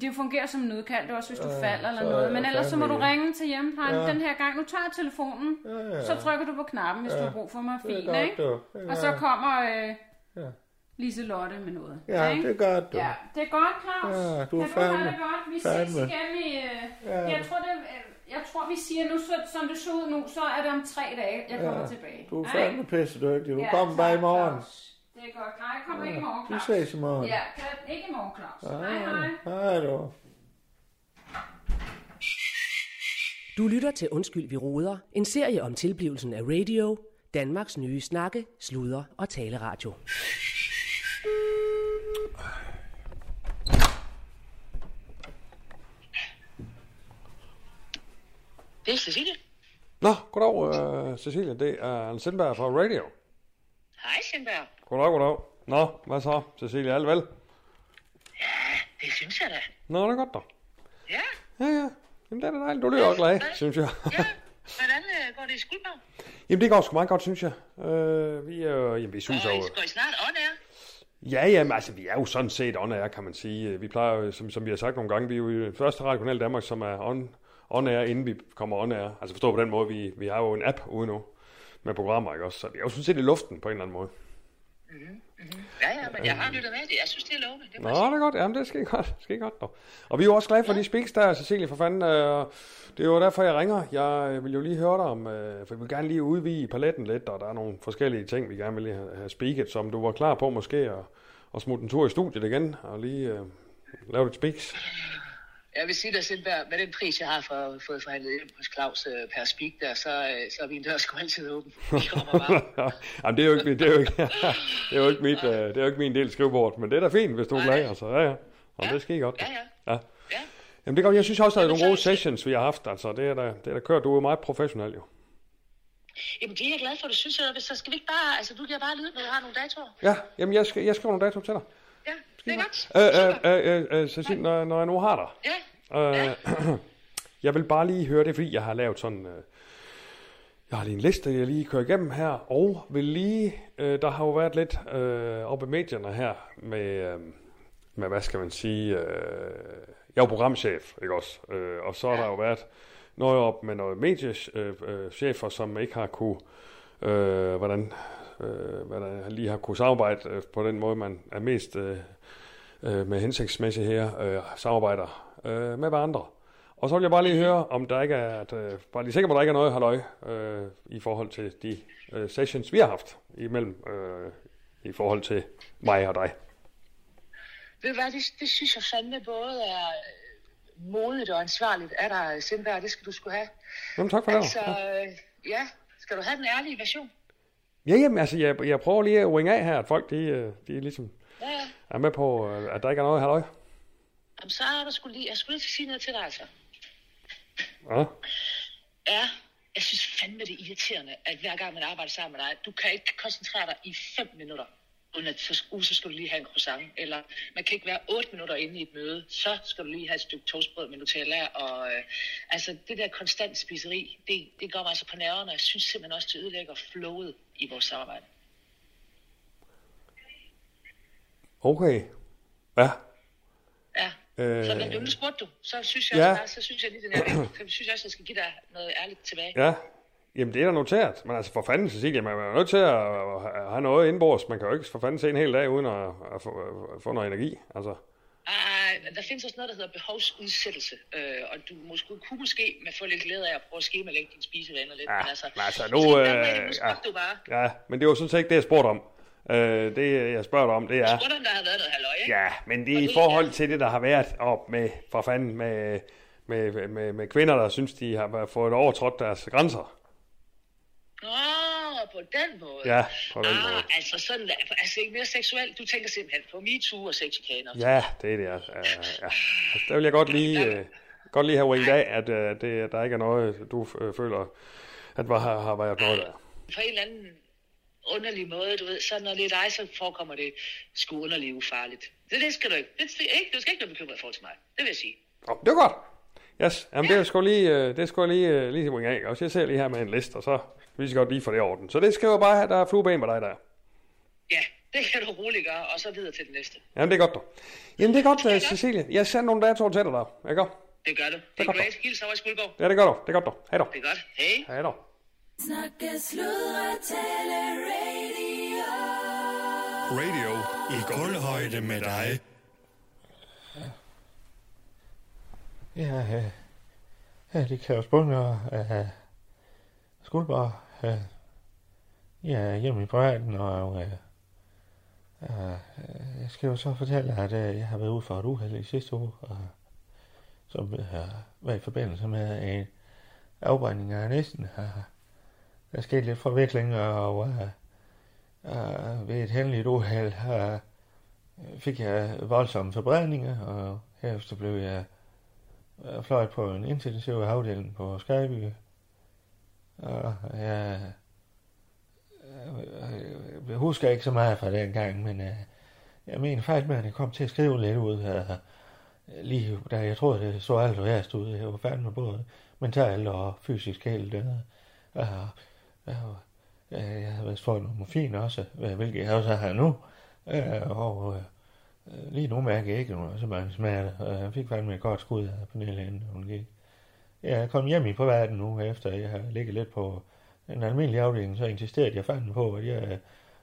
S2: Det fungerer som nødkald, det er også hvis du
S1: Ja,
S2: falder eller
S1: er
S2: noget. Men ellers så må du ringe til hjemmeplejen
S1: Ja.
S2: den her gang. Nu tager jeg telefonen,
S1: Ja, ja.
S2: så trykker du på knappen, hvis
S1: Ja.
S2: du har brug for
S1: er
S2: morfin,
S1: godt,
S2: ikke?
S1: du.
S2: Og så kommer øh,
S1: Ja.
S2: Lise Lotte med noget.
S1: Ja,
S2: ikke?
S1: det er godt, du.
S2: Ja, det er godt, Claus.
S1: Ja, du er
S2: kan du have det godt? Vi ses
S1: fandme.
S2: igen i... Øh,
S1: Ja.
S2: Jeg tror, det, øh, jeg tror, vi siger nu, så, som det så ud nu, så er det om tre dage, jeg kommer
S1: Ja,
S2: tilbage.
S1: Du er fandme pisse dygtig. Du
S2: Ja,
S1: kommer bare i morgen.
S2: Claus. Det er godt. Nej, jeg kommer ikke i morgen,
S1: Vi
S2: Claus.
S1: ses i morgen.
S2: Ja, kan- ikke i morgen, Claus. Hej, hej.
S1: Hej du.
S10: Du lytter til Undskyld, vi råder. En serie om tilblivelsen af radio. Danmarks nye snakke, sludre og taleradio.
S7: Det er Cecilie.
S4: Nå, goddag, uh, Cecilia. Det er Anne Sindberg fra Radio.
S7: Hej, Sindberg.
S4: Goddag, goddag. Nå, hvad så, Cecilia? Alt vel?
S7: Det synes jeg da.
S4: Nå, det er godt da.
S7: Ja,
S4: Ja, ja. Jamen, det er da dejligt. Du lyder også glad, synes jeg.
S7: ja. [laughs] Hvordan øh, går det i skuldborg?
S4: Jamen, det går sgu meget godt, synes jeg. Øh, vi er jo, jamen, vi synes jo...
S7: Går I snart on air?
S4: Ja, jamen, altså, vi er jo sådan set on air, kan man sige. Vi plejer jo, som, som vi har sagt nogle gange, vi er jo i første radiokanal Danmark, som er on, on air, inden vi kommer on air. Altså forstå på den måde, vi, vi har jo en app ude nu med programmer, ikke også? Så vi er jo sådan set i luften på en eller anden måde.
S7: Ja, ja, men jeg har lyttet med det. Jeg synes, det er lovende. Det
S4: Nå, det er godt. Jamen, det skal godt. [laughs] Det skal godt, dog. Og vi er jo også glade for de speaks der, Cecilie, for fanden. øh, Det er jo derfor, jeg ringer. Jeg vil jo lige høre dig om, øh, for vi vil gerne lige udvide paletten lidt, og der er nogle forskellige ting, vi gerne vil lige have, have speaket, som du var klar på måske at, at smutte en tur i studiet igen, og lige øh, lave lidt speaks.
S7: Jeg vil sige dig, Sindberg, med den pris, jeg har for, fået forhandlet ind hos Claus øh, per speak der, så, øh, så er min dør sgu altid åben. [laughs]
S4: Jamen, det er jo ikke, det er jo ikke, det er jo ikke, mit, øh, det er jo ikke min del af skrivebordet, men det er da fint, hvis du er glad. Altså, ja, ja. Og det skal I godt.
S7: Ja, ja.
S4: ja.
S7: Ja.
S4: Jamen, det godt. Jeg synes også, der er nogle gode
S7: så-
S4: sessions, vi har haft. Altså, det er da, det er da kørt. Du er meget professionel, jo.
S7: Jamen, det er jeg glad for, du synes. Jeg, så skal vi ikke bare... Altså, du giver bare lyd, når du har nogle datoer.
S4: Ja, jamen jeg, skal, jeg skriver nogle dato til dig.
S11: Ja, det er godt.
S4: Øh, øh, øh, øh, Cecilie, når, når jeg nu har dig.
S11: Ja.
S4: Øh, [clears throat] jeg vil bare lige høre det, fordi jeg har lavet sådan... Øh, jeg har lige en liste, jeg lige kører igennem her, og vil lige... Øh, der har jo været lidt øh, oppe i medierne her med... Øh, med, hvad skal man sige... Øh, jeg er jo programchef, ikke også? Øh, og så har der jo været noget op med noget mediechefer, som ikke har kunne... Øh, hvordan, øh, hvordan lige har kunne samarbejde øh, på den måde, man er mest øh, øh, med hensigtsmæssigt her, øh, samarbejder øh, med hverandre. Og så vil jeg bare lige høre, om der ikke er, at, øh, bare lige sikker på, at der ikke er noget halløj øh, i forhold til de øh, sessions, vi har haft imellem, øh, i forhold til mig og dig.
S11: Ved du hvad, det, det synes jeg fandme både er øh, modigt og ansvarligt af dig, Sindberg. Det skal du skulle have.
S4: Jamen, tak for det.
S11: Altså, øh, ja, skal du have den ærlige version?
S4: Ja, jamen, altså, jeg, jeg prøver lige at ringe af her, at folk, de, øh, de ligesom
S11: Ja, ja.
S4: er med på, øh, at der ikke er noget halløj.
S11: Jamen, så er der skulle lige, jeg skulle lige sige noget til dig, altså.
S4: Ja.
S11: Ja, jeg synes fandme, det er irriterende, at hver gang man arbejder sammen med dig, du kan ikke koncentrere dig i 5 minutter, uden at så, uh, så skal du lige have en croissant. Eller man kan ikke være 8 minutter inde i et møde, så skal du lige have et stykke toastbrød med Nutella. Og, øh, altså, det der konstant spiseri, det, det går mig altså på nerverne, og jeg synes simpelthen også, det ødelægger flowet i vores samarbejde.
S4: Okay. Ja.
S11: Ja,
S4: Øh,
S11: så men, nu spurgte du, så synes jeg,
S4: ja.
S11: også, så synes jeg lige, den er. Så synes jeg også, jeg skal give dig noget ærligt tilbage.
S4: Ja. Jamen, det er da noteret. Men altså, for fanden, Cecilia, man er nødt til at have noget indbords. Man kan jo ikke for fanden se en hel dag, uden at, at, få, at få noget energi. Altså,
S11: Ej, der findes også noget, der hedder behovsudsættelse, øh, og du måske, kunne måske med få lidt glæde af at prøve at skemalægge din spisevaner lidt.
S4: Ja,
S11: men altså,
S4: men altså,
S11: så
S4: nu, øh,
S11: nu
S4: ja.
S11: du bare.
S4: ja, men det var sådan set ikke det, jeg spurgte om. Øh, det, jeg spørger dig om, det
S11: Du
S4: er...
S11: spurgte, om der havde været noget halløj, ikke?
S4: Ja, men det er i forhold til det, der har været op med, for fanden, med, med, med, med kvinder, der synes, de har fået overtrådt deres grænser.
S11: På den måde.
S4: Ja, på den
S11: ah,
S4: måde.
S11: altså sådan, altså ikke mere seksuelt. Du tænker simpelthen på MeToo og sexchikaner.
S4: Ja, det er det, altså. Ja, ja. Altså, der vil jeg godt lige, øh, godt lige have ringet af, at øh, det, der ikke er noget, du øh, føler, at var, har, har været noget der.
S11: På en eller anden underlig måde, du ved, så når det er dig, så forekommer det sgu underligt ufarligt. Det, det skal du ikke. Det, ikke. Du skal ikke være bekymret i forhold til mig. Det vil jeg sige.
S4: Oh, det var godt. Yes, jamen det er sgu lige, øh, det skal lige, øh, lige ringe af. Og så jeg ser lige her med en liste, og så vi skal godt lige få det i orden. Så det skal jo bare have, der er flueben med dig der.
S11: Ja, det kan du roligt gøre, og så videre til det næste.
S4: Jamen det er godt, du. Jamen det er godt, uh, Cecilie. Jeg sender nogle datoer til dig der. Ikke?
S11: Det gør du. Det er
S4: godt,
S11: great. Hils over i Skuldborg.
S4: Ja, det gør du. Det er godt, du. Hej då.
S11: Det er godt. Hej.
S4: Hej då.
S3: Snakke, sludre, tale, radio.
S8: Radio i kulhøjde med dig.
S1: Ja, ja, ja det kan jo spørge uh, skulle bare have ja, hjemme i privaten, og øh, øh, jeg skal jo så fortælle, at øh, jeg har været ude for et uheld i sidste uge, og, som øh, har været i forbindelse med en afbrænding af næsten. Øh, der skete lidt forvikling, og øh, øh, ved et hændeligt uheld øh, fik jeg voldsomme forbrændinger, og herefter blev jeg øh, fløjt på en intensiv afdeling på Skyby. Og jeg, jeg, jeg husker ikke så meget fra den gang, men øh, jeg mener faktisk, at jeg kom til at skrive lidt ud her. lige da jeg troede, det så alt værst ud. Jeg var fandme både mentalt og fysisk helt øh, og, og, jeg havde vist fået noget morfin også, hvilket jeg også har nu. Øh, og øh, Lige nu mærker jeg ikke nogen så mange smerter, jeg fik fandme et godt skud af Pernille, inden hun gik. Jeg er kommet hjem i privaten nu, efter jeg har ligget lidt på en almindelig afdeling, så insisterede jeg fandme på, at jeg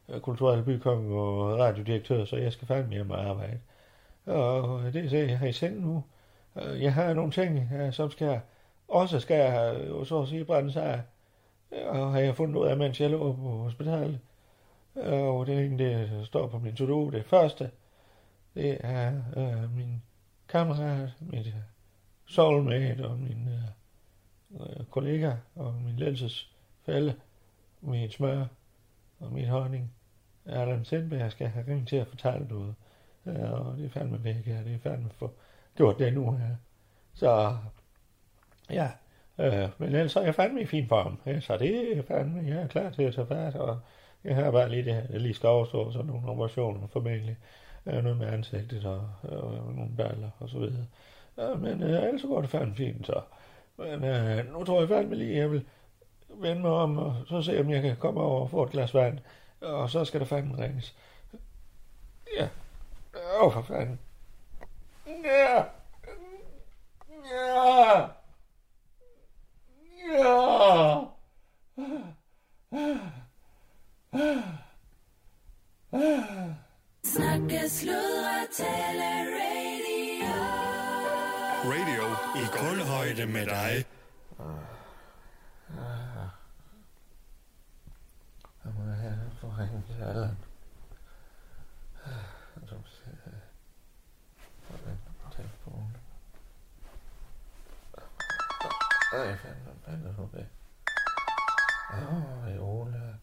S1: er kulturel bykonge og radiodirektør, så jeg skal fandme hjem og arbejde. Og det er så, jeg har i seng nu. Øh, jeg har nogle ting, øh, som skal også skal jeg, øh, så at sige brænde sig af. Og har jeg fundet ud af, mens jeg lå på hospitalet. Og det er en, der står på min to-do. Det første, det er øh, min kammerat, mit soulmate og min øh, øh, kollega og min ledelsesfælde, min smør og min honning. Allan Sindberg skal have ringet til at fortælle noget. Ja, og det er fandme væk her. Det er fandme for gjort det nu her. Så ja, øh, men ellers er jeg fandme i fin form. Ja, så det er fandme, jeg er klar til at tage fat, og jeg har bare lige det her, det lige skal overstå sådan nogle operationer formentlig. Øh, noget med ansigtet og, og nogle baller og så videre. Ja, men øh, ellers går det fandme fint, så. Men øh, nu tror jeg fandme lige, at jeg vil vende mig om, og så se, om jeg kan komme over og få et glas vand. Og så skal der fandme ringes. Ja. Åh, oh, for fanden. Ja. Ja. Ja.
S3: Snakke, sludre, tale, rage.
S8: Radio i kulhøjde med dig.
S1: Jeg må have for ringe til Allan. Så telefonen. Ej, fanden, fanden er det? Åh, Ole.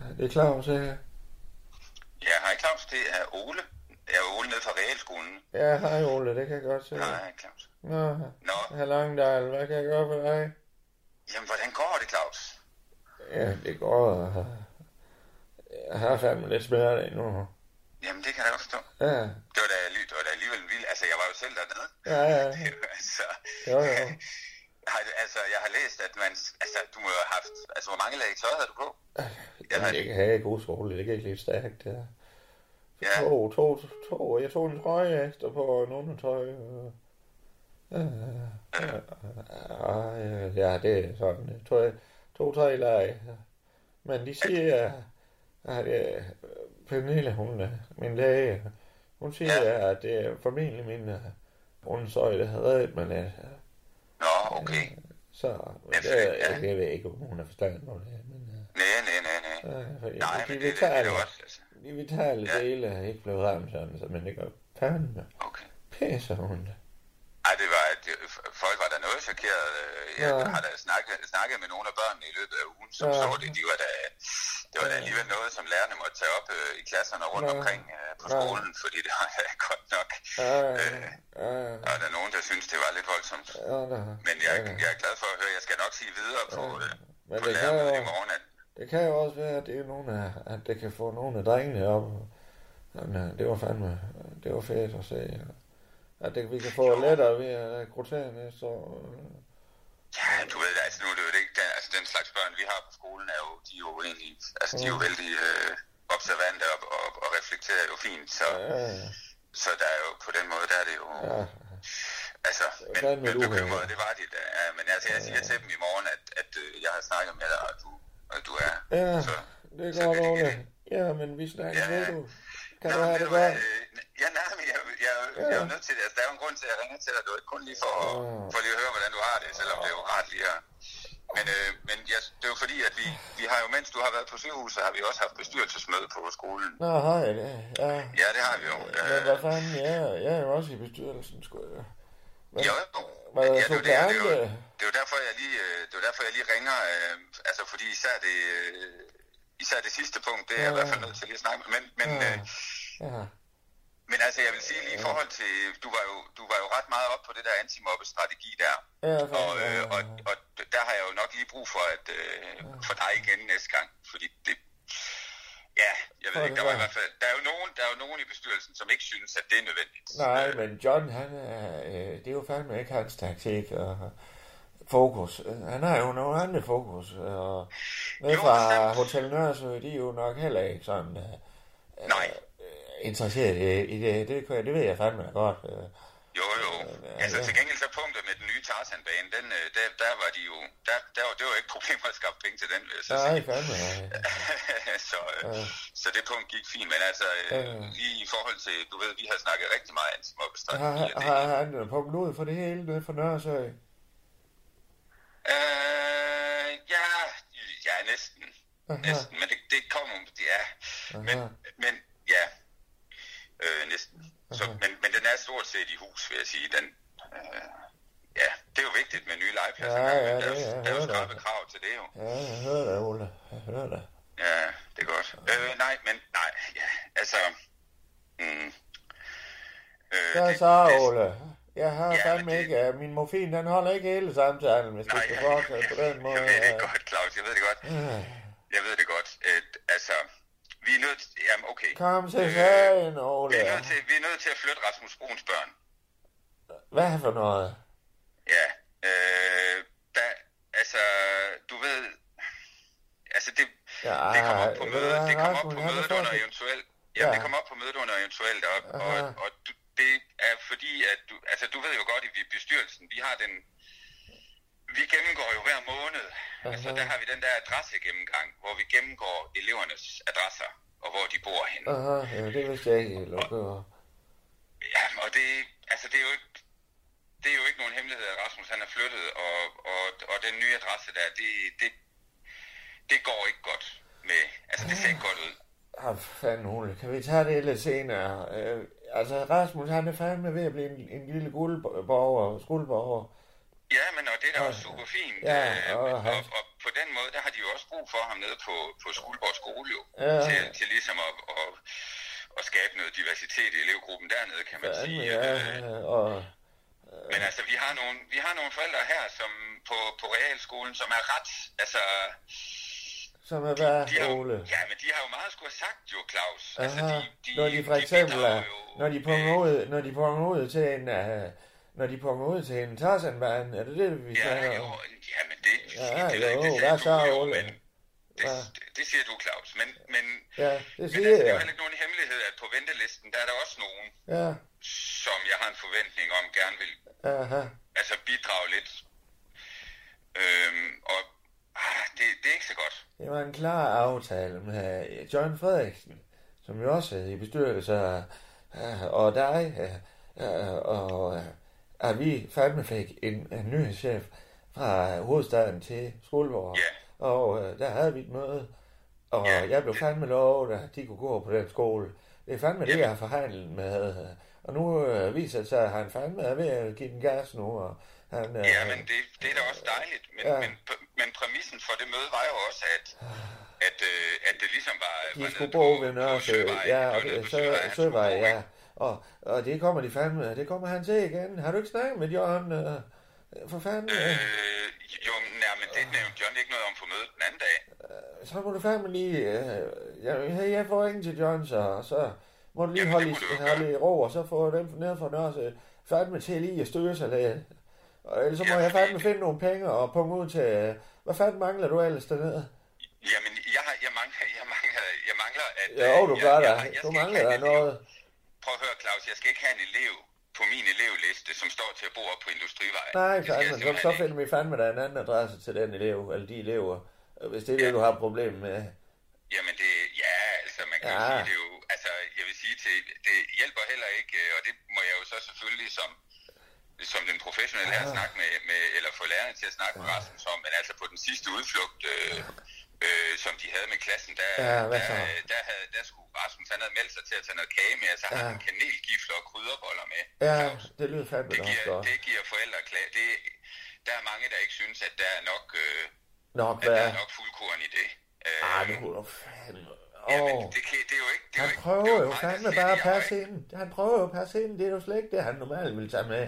S1: Ja, Det er Claus, ikke?
S12: Ja, hej Claus, det er Ole. Jeg er Ole nede fra Realskolen.
S1: Ja, hej Ole, det kan jeg godt se.
S12: Hej Claus.
S1: Nå,
S12: Nå,
S1: Langdal, hvad kan jeg gøre for dig?
S12: jamen hvordan går det, Claus?
S1: Ja, det går. Jeg har fandme lidt smerte endnu.
S12: Jamen, det kan jeg godt forstå.
S1: Ja,
S12: Det var da, det var da alligevel vildt. Altså, jeg var jo selv dernede.
S1: ja, ja. [laughs]
S12: Det jo altså...
S1: Jo, jo. [laughs]
S12: Har, altså, jeg har læst, at man... Altså, du må have haft... Altså, hvor mange lag tøj havde du på?
S1: Jamen, det kan have i god skole, det kan ikke lidt stærkt, det her.
S12: Ja.
S1: To, to, to, jeg tog en trøje ekstra på og en undertøj. og- Ja, ja, ja, ja, det er sådan. To, to tre lag. Men de siger, at øh, Pernille, hun er min læge, hun siger, at det er formentlig min øh, undersøj, der har reddet mig lidt.
S12: Nå, okay.
S1: Så det, jeg, jeg ved ikke, om hun har forstand på det. Men,
S12: Nej, nej, nej, nej.
S1: øh, fordi
S12: Nej,
S1: de
S12: men det, det, det er også... Altså,
S1: de vitale dele er ikke blevet ramt sådan, så, men det gør fandme
S12: okay.
S1: pisse ondt.
S12: Ej, det var... Det, folk var da noget chokeret. Jeg
S1: Ja.
S12: har da snakket, snakket med nogle af børnene i løbet af ugen, som
S1: Ja.
S12: så det. De var da, det var da alligevel noget, som lærerne måtte tage op øh, i klasserne rundt
S1: Ja.
S12: omkring øh, på
S1: Ja.
S12: skolen, fordi det var [laughs] da godt nok.
S1: Ja,
S12: Øh,
S1: ja,
S12: der er nogen, der synes, det var lidt voldsomt.
S1: ja.
S12: Men jeg, jeg er glad for at høre, jeg skal nok sige videre på, øh,
S1: Men
S12: på
S1: det
S12: lærermødet i morgen, at
S1: det kan jo også være, at det er nogle af, at det kan få nogle af drengene op. Jamen, øh, det var fandme, det var fedt at se. At det, vi kan få lettere ved at rekruttere næste år.
S12: Ja, du ved, altså nu er det jo ikke, den, altså den slags børn, vi har på skolen, er jo, de er jo egentlig, altså de er jo
S1: Ja.
S12: vældig øh, observante og, og, og reflekterer jo fint, så,
S1: Ja, ja,
S12: så der er jo på den måde, der er det jo,
S1: ja.
S12: altså, men, men bekymret,
S1: øh.
S12: det var de da, ja, men altså, jeg siger til dem i morgen, at, at øh, jeg har snakket med dig, og du, og du er,
S1: Ja,
S12: så,
S1: det er godt, Ole. Ja, men vi snakker,
S12: Ja, ja.
S1: du. Kan
S12: Nå,
S1: du have det godt?
S12: øh, Ja, nej, men jeg, jeg, jeg, jeg er jo nødt til det. Altså, der er jo en grund til, at jeg ringer til dig. Det er ikke kun lige for,
S1: Ja.
S12: for lige at høre, hvordan du har det, selvom det er jo rart lige at... Men, øh, men jeg, det er jo fordi, at vi, vi har jo, mens du har været på sygehuset, har vi også haft bestyrelsesmøde på skolen.
S1: Nå, hej, det, ja.
S12: Ja, det har vi jo. Øh,
S1: hvad fanden, jeg, er- jeg er jo også i bestyrelsen, sgu jeg. Men,
S12: jo, jo.
S1: Hvad
S12: Ja,
S1: er
S12: det er det, det, er jo,
S1: suppleante?
S12: det er jo derfor, jeg lige, øh, det er derfor, jeg lige ringer. Øh, altså, fordi især det, øh, især det sidste punkt, det er jeg i hvert fald nødt til lige at snakke med. Men, men, øh,
S1: Ja,
S12: men altså, jeg vil sige lige i forhold til, du var jo, du var jo ret meget op på det der antimobbestrategi der.
S1: ja,
S12: Og, øh, og, og der har jeg jo nok lige brug for, at øh, for dig igen næste gang, fordi det, ja, jeg ved ikke,
S1: det
S12: der var i hvert fald, der er jo nogen, der er jo nogen i bestyrelsen, som ikke synes, at det er nødvendigt.
S1: Nej, men John, han er, øh, det er jo fandme ikke hans taktik og fokus. Han har jo nogle andre fokus, og nede
S12: Jo,
S1: fra. Hotel Nørresø, de er jo nok heller ikke sådan øh,
S12: Nej,
S1: interesseret i, i det. Det, jeg- det ved jeg fandme godt. Øh,
S12: jo jo. Altså til gengæld så punktet med den nye Tarzan-bane, den, øh, der, der var de jo, der, der var, det var ikke problemer at skaffe penge til den, vil jeg så
S1: Nej,
S12: sige.
S1: fandme. [laughs]
S12: så, øh, så det punkt gik fint, men altså øh, lige i forhold til, du ved, vi har snakket rigtig meget antimobbestrategi,
S1: Har,
S12: og det,
S1: har han punktet ud for det hele nede for Nørresø?
S12: Øh, ja, ja, næsten. Næsten, men det, det kommer, ja. Men, men ja, øh, næsten. Så, men, men den er stort set i hus, vil jeg sige. Den, øh, ja, det er jo vigtigt med nye legepladser.
S1: Ja, ja,
S12: men der,
S1: det er-
S12: er, der er jo skrabe
S1: det.
S12: krav til det jo.
S1: Ja, jeg hører det, Ole. Jeg hører det.
S12: Ja, det er godt. Øh, nej, men nej, ja, altså... Mm, øh,
S1: Hvad
S12: det-
S1: så,
S12: det-
S1: Ole? Jeg har
S12: Ja,
S1: fandme
S12: det-
S1: ikke... Min morfin, den holder ikke hele samtalen, hvis det
S12: Nej,
S1: skal [laughs]
S12: jeg-
S1: fortsætte på den måde.
S12: Jeg ved det godt, Claus, jeg ved det godt.
S1: Øh.
S12: Jeg ved det godt. Øh, altså, vi er nødt til, jamen okay.
S1: Kom til sagen, Ole.
S12: Vi er, nødt til, vi er nødt til at flytte Rasmus Bruns børn.
S1: Hvad for noget?
S12: Ja, øh, der, altså, du ved, altså det,
S1: Ja,
S12: det kommer op på mødet, det kommer op på mødet under eventuelt,
S1: Ja.
S12: det kommer op på mødet under eventuelt, og, og, og du, det er fordi, at du, altså du ved jo godt, at vi i bestyrelsen, vi har den, vi gennemgår jo hver måned, altså der har vi den der adressegennemgang, hvor vi gennemgår elevernes adresser, og hvor de bor henne.
S1: Aha, ja, det vidste jeg ikke helt. Okay.
S12: Ja, og det, altså det er jo ikke, det er jo ikke nogen hemmelighed, at Rasmus han er flyttet, og, og, og den nye adresse der, det, det, det går ikke godt med, altså det ser ikke godt ud.
S1: Ah, fanden, Ole, kan vi tage det lidt senere? Øh, altså, Rasmus, han er fandme ved at blive en, en lille guldborger, skuldborger.
S12: Ja, men og det er da også super fint.
S1: Ja,
S12: øh,
S1: og
S12: og, på den måde, der har de jo også brug for ham nede på, på Skuldborg Skole jo,
S1: Ja.
S12: til, til ligesom at, at, at skabe noget diversitet i elevgruppen dernede, kan man
S1: Fandme,
S12: sige.
S1: ja,
S12: Øh,
S1: og...
S12: Men altså, vi har nogle, vi har nogle forældre her, som på, på realskolen, som er ret, altså,
S1: Som er hvad,
S12: de har,
S1: Ole?
S12: ja, men de har jo meget skulle have sagt jo, Claus. Altså,
S1: Aha,
S12: de, de,
S1: når de for
S12: de
S1: eksempel
S12: bidrager
S1: er, når de punger ud, når de ud til en, uh, når de punger ud til en Tarzanbane, er det det, vi snakker om?
S12: Ja, men det,
S1: Ja,
S12: det, ikke,
S1: jo,
S12: det
S1: hvad så,
S12: jo,
S1: Ole?
S12: men det, det siger du, Claus. Men, men,
S1: Ja, det
S12: men
S1: siger
S12: altså, det er jo heller ikke nogen hemmelighed, at på ventelisten, der er der også nogen,
S1: Ja,
S12: som jeg har en forventning om gerne vil
S1: aha.
S12: altså bidrage lidt. Øhm, og ah, det, det er ikke så godt.
S1: Det var en klar aftale med John Frederiksen, som jo også er i bestyrelse, øh, og dig, øh, og øh, at vi fandme fik en, en ny chef fra hovedstaden til Skoleborg. Og øh, der havde vi et møde, og jeg blev fandme lovet, at de kunne gå på den skole. Det er fandme det, jeg har forhandlet med. øh, Og nu øh, viser det sig, at han fandme er ved at give den gas nu. Og han, øh,
S12: Ja, men det, det er da også dejligt. Men,
S1: Ja.
S12: ja. men, men præmissen for det møde var jo også, at, at, øh, at det ligesom var...
S1: De
S12: var
S1: skulle bo ved Nørresø, ja, og
S12: Søvej,
S1: ja. Og, og det kommer de fandme, det kommer han til igen. Har du ikke snakket med John? Øh, for fanden, øh,
S12: Øh, jo, nej, men det nævnte John ikke noget om på mødet den anden dag.
S1: så må du fandme lige, øh, jeg, hey, jeg får ringe til John, så, så må du lige holde, i, holde i ro, og så få dem ned fra Nørresø fandme til lige at støde sig lidt. Og ellers så må jeg fandme finde nogle penge og punge ud til, øh, hvad fanden mangler du ellers dernede?
S12: Jamen, jeg, har, jeg, mangler, jeg, mangler, jeg mangler, at...
S1: Jo,
S12: øh,
S1: du
S12: jeg,
S1: gør
S12: jeg,
S1: det.
S12: jeg, jeg
S1: Du mangler der noget.
S12: Prøv at høre, Claus, jeg skal ikke have en elev på min elevliste, som står til at bo op på Industrivej.
S1: Nej,
S12: jeg
S1: fandme, så, så finder vi fandme der en anden adresse til den elev, eller de elever, hvis det er det, du har et problem med.
S12: Jamen det, ja, altså man kan ja. jo
S1: Ja.
S12: sige, det er jo, altså jeg vil sige til, det hjælper heller ikke, øh, og det må jeg jo så selvfølgelig som, som den professionelle her snakke med, med, eller få lærerne til at snakke med Rasmus om, men altså på den sidste udflugt, øh, øh, som de havde med klassen, der,
S1: Ja,
S12: der,
S1: så?
S12: der, havde, der skulle Rasmus, han havde meldt sig til at tage noget kage med, altså ja. han
S1: Ja.
S12: havde kanelgifler og krydderboller med.
S1: Ja, det lyder fandme
S12: Det giver,
S1: godt.
S12: det giver forældre klage. Det, der er mange, der ikke synes, at der er nok, øh,
S1: Nok
S12: at der er nok fuldkorn i det. Øh,
S1: Ah, det kunne fandme.
S12: Jamen,
S1: Åh,
S12: det, kan, det er jo ikke... Det er
S1: han
S12: jo ikke
S1: prøver jo fandme bare at passe ind. Han prøver jo at passe ind. Det er jo slet ikke det, han normalt ville tage med.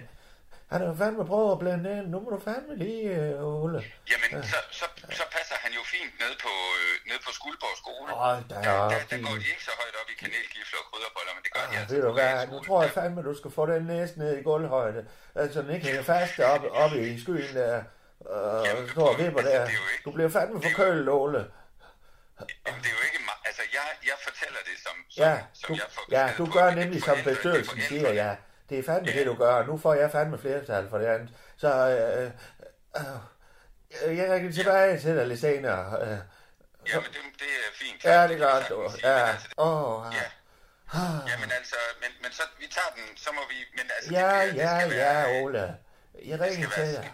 S1: Han har fandme prøvet at blande ind. Nu må du fandme lige, øh, Ole.
S12: Jamen, så, så, så passer han jo fint ned på, øh, ned på Skuldborg skole.
S1: Åh, der
S12: der,
S1: er
S12: der, der
S1: fint.
S12: går de ikke så højt op i kanelgifler og krydderboller, men det gør de
S1: Ah,
S12: altså.
S1: ved du hvad, nu tror jeg fandme, du skal få den næse ned i gulvhøjde. Altså, den ikke hænger fast oppe, oppe i skyen der. Og så står og vipper der. Du bliver fandme forkølet, Ole.
S12: Jamen, det er jo ikke... Altså, jeg, jeg fortæller det som, som,
S1: Ja,
S12: som
S1: du,
S12: jeg får
S1: ja, du gør nemlig som bestyrelsen siger, ja. Det er fandme det, du gør. Nu får jeg fandme flertal for det andet. Så øh, øh, jeg ringer tilbage til dig lidt senere. Øh,
S12: Jamen, det, det er fint.
S1: ja, det gør du. Ja. Åh,
S12: Ja. Jamen altså, men, men så, vi tager den, så må vi, men altså,
S1: ja,
S12: det, bliver-
S1: ja,
S12: det skal
S1: ja,
S12: være,
S1: Ole. Jeg ringer til dig.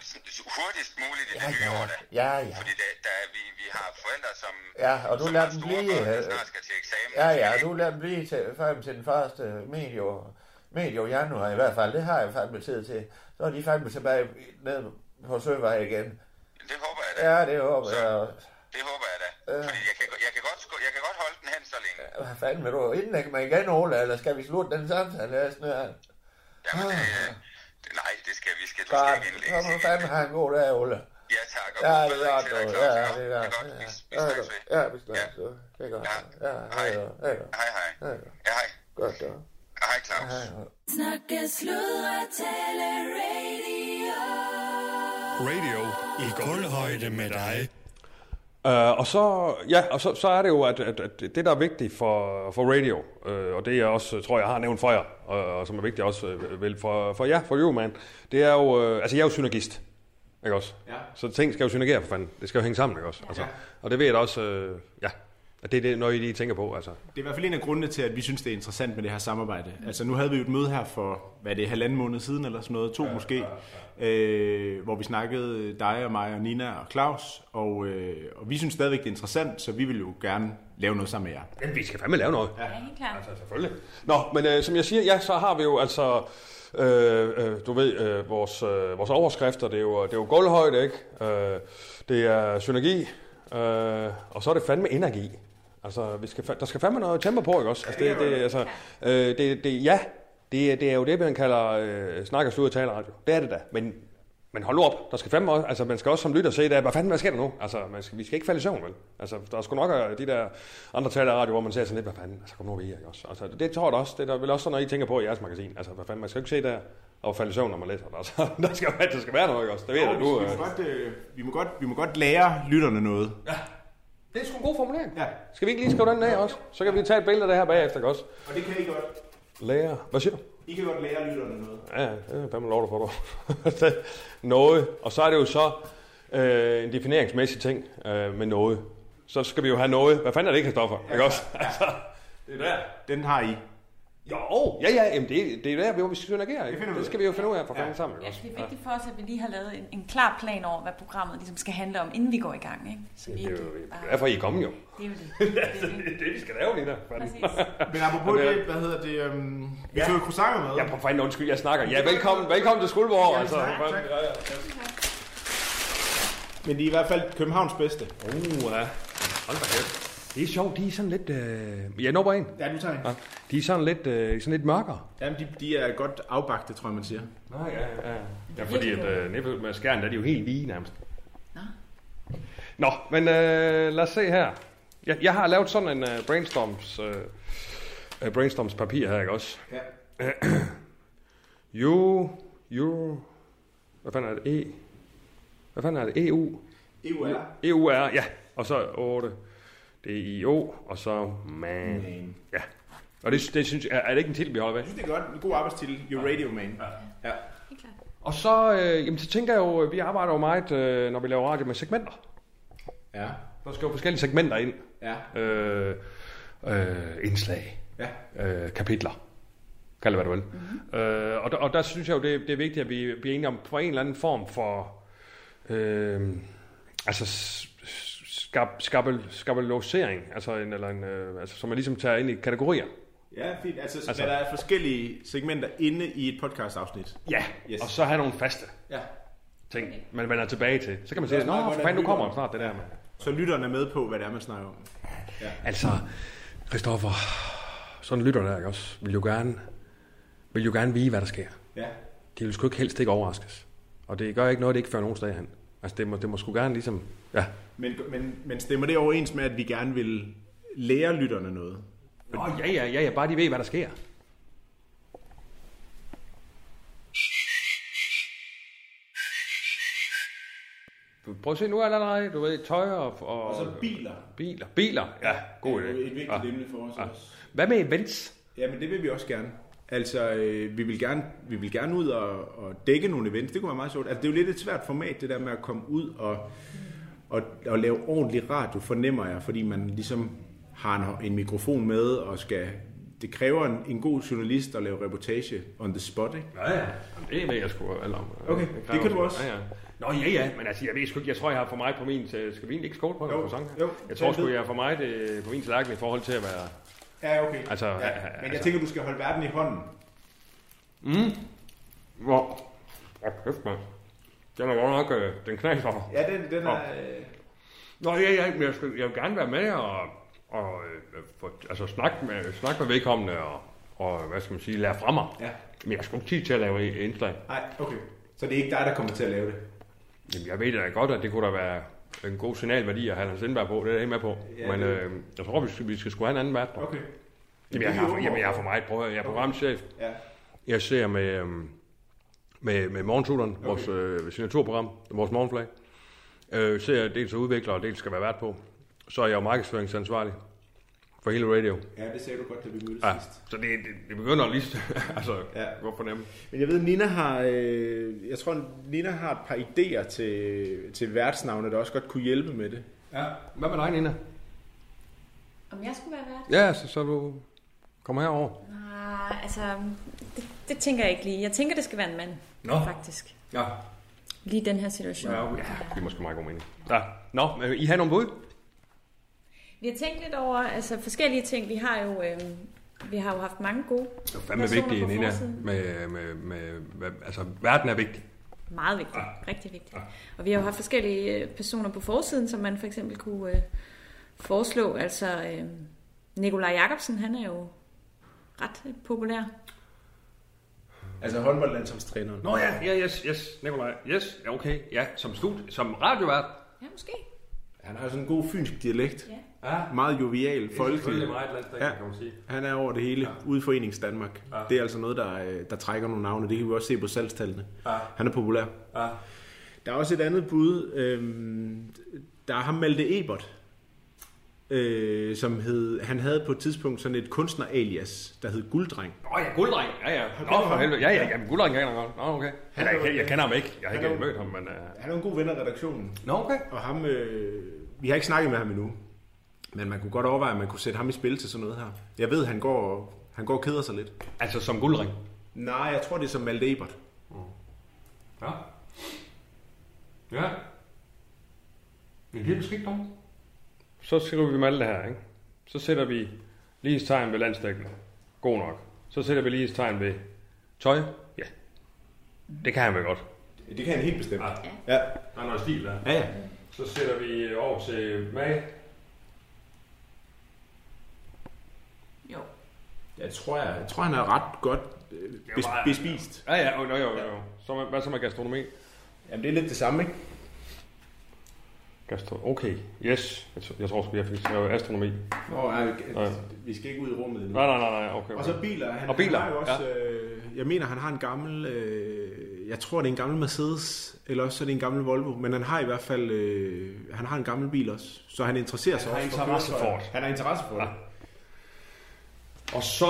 S12: hurtigst muligt i
S1: Ja,
S12: det nye
S1: ja,
S12: år, da.
S1: ja, ja.
S12: Fordi der, der, er- vi, vi har forældre, som,
S1: Ja, og du lader dem blive...
S12: børn,
S1: øh,
S12: snart skal til eksamen.
S1: Ja, ja, du lader dem blive til, frem til den første medio, medio januar i hvert fald. Det har jeg fandme tid til. Så er de fandme tilbage ned på Søvej igen.
S12: Det håber jeg da.
S1: Ja, det håber jeg.
S12: Det håber jeg da.
S1: Ja.
S12: Fordi jeg kan, jeg, kan godt, jeg kan godt holde den hen så længe.
S1: Hvad fanden vil du indlægge mig igen, Ole, eller skal vi slutte den samtale her snart?
S12: Jamen, det, det, nej, det skal vi skal, du skal
S1: Godt,
S12: ikke
S1: så
S12: indlægges
S1: må fandme have en god dag, Ole.
S12: Ja, tak. Og
S1: Ja, det er godt. Ja, det er
S12: Det er
S1: godt.
S12: godt. Vi, vi
S1: Ja,
S12: snakkes ved.
S1: Ja, vi snakkes ved. Det er godt. Ja, hej. Hej.
S12: Hej, hej.
S1: Hej.
S12: Ja.
S1: Godt, du.
S12: Hej, Claus.
S3: Snakke, sludre, tale, radio.
S8: Radio i guldhøjde med dig.
S4: Uh, og så, ja, og så, så er det jo, at, at, at det, der er vigtigt for, for radio, uh, og det jeg også, tror jeg, har nævnt for jer, og, og som er vigtigt også uh, vel for, for jer, for man, det er jo, uh, altså jeg er jo synergist, ikke også?
S13: Ja.
S4: Så ting skal jo synergere for fanden, det skal jo hænge sammen, ikke også? Altså,
S13: Ja.
S4: Og det ved jeg da også, uh, ja, at det er det, noget I lige tænker på, altså.
S13: Det er i hvert fald en af grundene til, at vi synes, det er interessant med det her samarbejde. Altså nu havde vi jo et møde her for, hvad er det, halvanden måned siden eller sådan noget, to ja, måske, ja, ja. Øh, hvor vi snakkede dig og mig og Nina og Claus, og, øh, og vi synes stadigvæk, det er interessant, så vi vil jo gerne lave noget sammen med jer.
S4: Jamen, vi skal fandme lave noget.
S13: Ja.
S2: helt klart.
S4: Altså, selvfølgelig. Nå, men øh, som jeg siger, ja, så har vi jo altså, øh, øh, du ved, øh, vores, øh, vores overskrifter, det er jo, det er jo gulvhøjde, ikke? Øh, det er synergi, øh, og så er det fandme energi. Altså, vi skal, der skal fandme noget tempo på, ikke også? Altså, det, det, altså, øh, det, det, ja, det, det er jo det, man kalder øh, snak og slud og taleradio. Det er det da, men men hold op, der skal fandme også, altså man skal også som lytter se, der, hvad fanden, hvad sker der nu? Altså, man skal, vi skal ikke falde i søvn, vel? Altså, der er sgu nok af de der andre taleradio, hvor man ser sådan lidt, hvad fanden, altså kom nu ved ikke også? Altså, det tror jeg også, det er der vel også sådan noget, I tænker på i jeres magasin. Altså, hvad fanden, man skal jo ikke se der og falde i søvn, når man læser det. Altså, [laughs] der skal, være- der skal være noget, ikke også? Det ved jeg,
S13: vi,
S4: du...
S13: vi,
S4: Øh.
S13: må godt, øh, vi, må godt, vi må godt lære lytterne noget.
S4: Ja, det er sgu en god formulering.
S13: Ja.
S4: Skal vi ikke lige skrive den ned også? Så kan vi tage et billede af det her bagefter, også?
S13: Og det kan I godt.
S4: Lære. Hvad siger du?
S13: I kan godt lære lytterne noget.
S4: Ja, det er fandme lov, får du. noget. Og så er det jo så øh, en defineringsmæssig ting øh, med noget. Så skal vi jo have noget. Hvad fanden er det Kristoffer? Ja, ikke også? Altså, det er der.
S13: Den har I.
S4: Jo, ja, ja, jamen det, det er der, hvor vi skal synergere. Ikke?
S13: Det
S4: Det, skal vi jo finde ud af for fanden sammen.
S14: Ja, det er vigtigt for os, at vi lige har lavet en, en klar plan over, hvad programmet ligesom skal handle om, inden vi går i gang. Ikke? Så vi
S4: Det er jo
S14: bare...
S4: derfor, I er kommet jo.
S14: Det er jo det. [laughs]
S4: det, er det, vi skal lave, Nina.
S14: Præcis. [laughs]
S13: Men apropos det, hvad hedder det, um, vi
S4: Ja.
S13: tog croissanter med.
S4: Ja, for fanden undskyld, jeg snakker. Ja, velkommen, velkommen til Skuldborg.
S13: Ja,
S4: altså.
S13: tak, tak.
S4: Ja, ja.
S13: Men de er i hvert fald Københavns bedste.
S4: Uh, ja. Hold da kæft. Det er sjovt, de er sådan lidt... Øh... Jeg når bare en.
S13: Ja, du tager en.
S4: Ja. De er sådan lidt, øh, sådan lidt mørkere.
S13: Jamen, de, de er godt afbagte, tror jeg, man siger.
S4: Nå, ja, ja. Ja, fordi at øh, nede med skærmen, der er de jo helt lige nærmest.
S14: Nå.
S4: Nå, men øh, lad os se her. Jeg, jeg har lavet sådan en øh, brainstorms, øh, øh, brainstorms papir her, ikke også?
S13: Ja. [clears throat]
S4: Jo, jo, hvad fanden er det? E? Hvad fanden er det? EU?
S13: EUR.
S4: EUR, ja. Og så 8. Det er IO, og så man.
S13: Man.
S4: Ja. Og det, det synes jeg, er, det ikke en titel, vi holder
S13: Jeg
S4: ved?
S13: synes, det er godt. En god arbejdstitel. Your Radio Man. Ja. ja.
S4: Og så, øh, jamen, så tænker jeg jo, vi arbejder jo meget, øh, når vi laver radio med segmenter.
S13: Ja.
S4: Der skal jo forskellige segmenter ind.
S13: Ja.
S4: Øh, øh, indslag.
S13: Ja.
S4: Øh, kapitler. Kald det, hvad du vil. Mm-hmm. Øh, og, der, og der synes jeg jo, det, det er vigtigt, at vi bliver enige om på en eller anden form for... Øh, altså skab, skabel, skabelosering, altså, en, eller en, øh, altså, som man ligesom tager ind i kategorier.
S13: Ja, fint. Altså,
S4: Altså-
S13: hvad der er forskellige segmenter inde i et podcast-afsnit.
S4: Ja,
S13: Yes.
S4: og så have nogle faste
S13: Ja.
S4: ting, man vender tilbage til. Så kan man sige, nå,
S13: meget
S4: for fanden, nu
S13: at
S4: kommer snart det der med.
S13: Så lytterne er med på, hvad det er, man snakker om. Ja.
S4: Altså, Christoffer, sådan lytter der, også, vil jo gerne, vil jo gerne vide, hvad der sker.
S13: Ja.
S4: De vil sgu ikke helst ikke overraskes. Og det gør ikke noget, det ikke fører nogen sted hen. Altså, det må, det må sgu gerne ligesom, ja.
S13: Men, men, men stemmer det overens med, at vi gerne vil lære lytterne noget?
S4: Nå, ja, ja, ja, ja, bare de ved, hvad der sker. Prøv at se, nu er der allerede, du ved, tøj og... Og,
S13: Og så biler.
S4: Biler, biler, ja, god
S13: Det
S4: idé.
S13: er jo et vigtigt
S4: Ja.
S13: emne for os
S4: Ja.
S13: også.
S4: Hvad med events?
S13: Ja, men det vil vi også gerne. Altså, øh, vi, vil gerne, vi vil gerne ud og, og dække nogle events. Det kunne være meget sjovt. Altså, det er jo lidt et svært format, det der med at komme ud og, og, og lave ordentlig radio, fornemmer jeg, fordi man ligesom har en, en mikrofon med og skal... Det kræver en, en god journalist at lave reportage on the spot, ikke?
S4: Ja, ja. Jamen, Det ved jeg sgu alt om.
S13: Okay,
S4: kræver
S13: det kan du også.
S4: Ja, ja. Nå, ja, ja, men altså, jeg ved sgu ikke, jeg tror, jeg har for mig på min... Skal vi egentlig ikke skåle på
S13: Jo,
S4: sang?
S13: jo.
S4: Jeg tror sgu, jeg har for mig det, på min tallerken i forhold til at være...
S13: Ja, okay.
S4: Altså,
S13: ja, men jeg
S4: altså-
S13: tænker, du skal holde verden i hånden.
S4: Mm. Hvor? Ja, kæft, mand. Den er godt nok, øh, den knaser.
S13: Ja, den, den er...
S4: Og- Nå, ja, ja, men jeg, skal, jeg vil gerne være med og, og øh, for, altså, snakke, med, snakke med vedkommende og, og, hvad skal man sige, lære fra mig.
S13: Ja.
S4: Men jeg skal ikke tid til at lave indslag.
S13: Nej, okay. Så det er ikke dig, der kommer til at lave det?
S4: Jamen, jeg ved da godt, at det kunne da være en god signalværdi at have Hans Lindberg på. Det er jeg med på.
S13: Ja,
S4: Men
S13: det-
S4: øh, jeg tror, vi skal, vi skal skulle have en anden vært.
S13: Okay.
S4: Jamen, jeg, har jamen, jeg har for meget. Prøv at jeg er programchef.
S13: Ja.
S4: Jeg ser med, øhm, med, med Morgensuderen, okay. vores øh, signaturprogram, vores morgenflag. Øh, ser jeg dels at udvikle, og dels skal være vært på. Så er jeg jo markedsføringsansvarlig for hele radio.
S13: Ja, det sagde du godt, da vi mødtes
S4: Ja,
S13: sidst.
S4: så det, det, det begynder lige [laughs] altså,
S13: ja.
S4: godt fornemme.
S13: Men jeg ved, Nina har, øh, jeg tror, Nina har et par idéer til, til værtsnavne, der også godt kunne hjælpe med det.
S4: Ja, hvad med dig, Nina?
S14: Om jeg skulle være vært?
S4: Ja, så, så du kommer herover.
S14: Nej, altså, det, det tænker jeg ikke lige. Jeg tænker, det skal være en mand,
S4: Nå.
S14: faktisk.
S4: Ja.
S14: Lige den her situation.
S4: Ja, okay. det er måske meget god mening. Ja. Nå, I har nogle bud?
S14: Vi har tænkt lidt over altså, forskellige ting. Vi har jo, øh, vi har jo haft mange gode
S4: Det er fandme
S14: personer
S4: vigtigt,
S14: på
S4: Nina.
S14: forsiden.
S4: Med, med, med, med, altså, verden er vigtig.
S14: Meget vigtigt. Rigtig vigtigt. Og vi har jo haft forskellige øh, personer på forsiden, som man for eksempel kunne øh, foreslå. Altså, øh, Nikolaj Jakobsen, han er jo ret populær.
S13: Altså håndboldlandsholdstræneren.
S4: Nå ja, ja, yes, yes, Nikolaj. Yes, ja, okay. Ja, som stud, som radiovært.
S14: Ja, måske.
S13: Han har sådan en god fynsk dialekt.
S14: Ja.
S4: Ja.
S13: Meget jovial,
S4: Det er
S13: folkelig.
S4: meget landstækkende, kan man sige.
S13: Han er over det hele, ja. ude i Forenings Danmark. Ja. Det er altså noget, der, øh, der trækker nogle navne. Det kan vi også se på salgstallene.
S4: Ja.
S13: Han er populær.
S4: Ja.
S13: Der er også et andet bud. Øhm, der er ham Malte Ebert, øh, som hed, han havde på et tidspunkt sådan et kunstner-alias, der hed Gulddreng.
S4: Nå ja, gulddreng. Ja, ja. Nå, for helvede. Ja, ja, jamen, gulddreng kender jeg godt. Nå, okay. Han er, jeg, jeg kender ham ikke. Jeg har ikke mødt ham, men... Uh...
S13: Han er en god ven af redaktionen.
S4: Nå, okay.
S13: Og ham, øh, vi har ikke snakket med ham endnu, men man kunne godt overveje, at man kunne sætte ham i spil til sådan noget her. Jeg ved, han går, han går og keder sig lidt.
S4: Altså som gulddreng?
S13: Nej, jeg tror, det er som Malte Ebert.
S4: Ja. Ja. Det er måske ikke dumt. Så skriver vi Malte her, ikke? Så sætter vi lighedstegn ved landstækkende. God nok. Så sætter vi lighedstegn ved tøj. Ja. Det kan han vel godt.
S13: Det kan han helt bestemt.
S4: Ja.
S13: Ja.
S4: Der er noget stil der.
S13: Ja, ja.
S4: Så sætter vi over til mag.
S14: Jo.
S13: Jeg tror, jeg, jeg tror han er ret godt øh, bes, bespist.
S4: Ja, ja, jo, jo, jo. jo. Så, med- hvad så med gastronomi?
S13: Jamen, det er lidt det samme, ikke?
S4: Gastro okay, yes. Jeg, tror- sgu, jeg fik skrevet astronomi.
S13: Nå, nej,
S4: Nej.
S13: vi skal ikke ud i rummet endnu.
S4: Nej, nej, nej, nej, okay.
S13: Og så biler. Han,
S4: og biler,
S13: han har jo også, ja. øh, jeg mener, han har en gammel, øh, jeg tror, det er en gammel Mercedes, eller også så er det en gammel Volvo, men han har i hvert fald, øh, han har en gammel bil også, så han interesserer sig
S4: Han har
S13: også
S4: interesse for
S13: køretøjer.
S4: det.
S13: Han har interesse for
S4: Ja.
S13: det.
S4: Og så,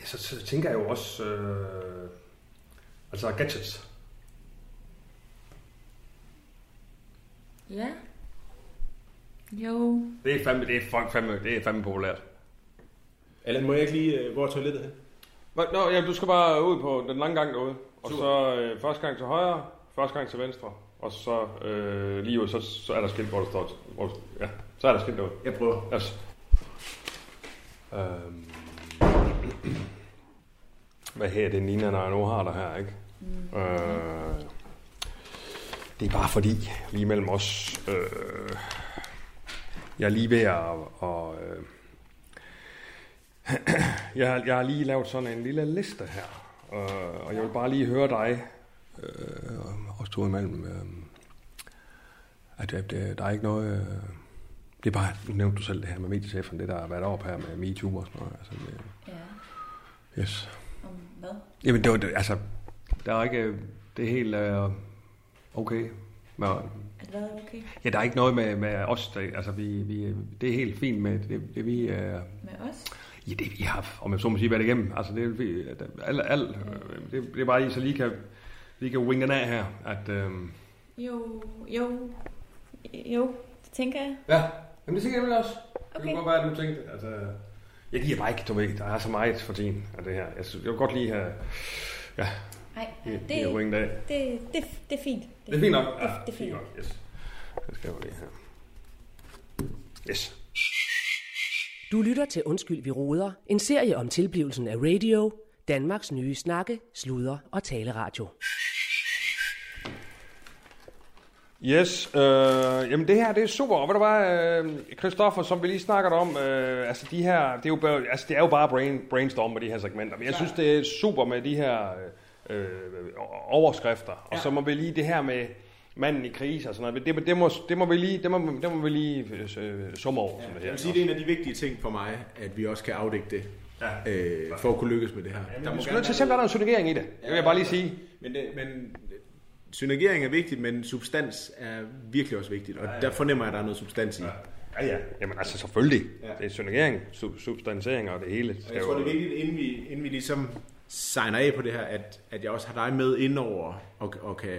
S4: ja, så, så tænker jeg jo også, øh, altså gadgets.
S14: Ja. Jo.
S4: Det er fandme, det er fuck, fandme, det er fandme populært.
S13: Allan, må jeg ikke lige, øh, hvor er toilettet hen?
S4: Nå, ja, du skal bare ud på den lange gang derude. Og så øh, første gang til højre, første gang til venstre. Og så øh, lige ud, så, så er der skilt, hvor der står... Hvor, ja, så er der skilt derude.
S13: Jeg prøver.
S4: Yes. Øhm, hvad her det Nina, når jeg nu har dig her, ikke? Mm. Øh, det er bare fordi, lige mellem os, øh, jeg er lige ved at... Og, øh, [clears throat] jeg, har- jeg har lige lavet sådan en lille liste her, øh, og jeg vil bare lige høre dig, øh, også to imellem, øh, at, at øh, der er ikke noget... Øh, det er bare, nu nævnte du selv det her med mediechefen, det der har været op her med MeToo og sådan noget. Altså, det,
S14: Ja.
S4: yes.
S14: Om hvad?
S4: Jamen, det var, det, altså, der er ikke, det er helt øh, okay.
S14: Hvad er okay?
S4: ja, der er ikke noget med, med os, der, altså, vi, vi, det er helt fint med det, det vi, øh,
S14: Med os?
S4: ja, det vi har, om jeg så må sige, været igennem. Altså, det er vi- at alt, alt, øh, det, det er bare, I så lige kan, lige kan wing den af her, at, øh,
S14: Jo, jo, jo, det tænker jeg.
S4: ja, jamen det tænker jeg vel også. Det
S14: Okay.
S4: kan godt være, at du tænkte, altså, jeg giver bare ikke, du ved, der er så meget for tiden af det her. Jeg, synes, jeg vil godt lige have, ja,
S14: Nej, det,
S4: have winget af.
S14: det, det, det er fint.
S4: Det er fint nok.
S14: Det, det er fint.
S4: nok. Yes. Det skal jeg lige her. Yes.
S10: Du lytter til Undskyld, vi råder. En serie om tilblivelsen af radio. Danmarks nye snakke, sludre og taleradio.
S4: Yes, øh, jamen det her, det er super. Og ved du hvad, øh, Christoffer, som vi lige snakkede om, øh, altså de her, det er jo, bare- altså det er jo bare brain, brainstorm med de her segmenter. Men jeg synes, det er super med de her øh, overskrifter. Og så må vi lige det her med, manden i krise og sådan noget. Det, det, må, det må vi lige, det må, det må vi lige øh, summe over. Ja, som det
S13: Jeg
S4: her.
S13: vil sige, det er en af de vigtige ting for mig, at vi også kan afdække det, ja. øh, for at kunne lykkes med det her.
S4: Der må skal nødt til at se, om der er noget synergering i det. Det vil jeg bare lige sige.
S13: Men, det, men synergering er vigtigt, men substans er virkelig også vigtigt, og
S4: Ja, ja.
S13: der fornemmer jeg, at der er noget substans i.
S4: Ja, ja. Jamen altså selvfølgelig.
S13: Ja.
S4: Det er synergering, sub- substansering og det hele.
S13: Og jeg tror, det er vigtigt, inden vi, inden vi ligesom signer af på det her, at, at jeg også har dig med indover og, og kan,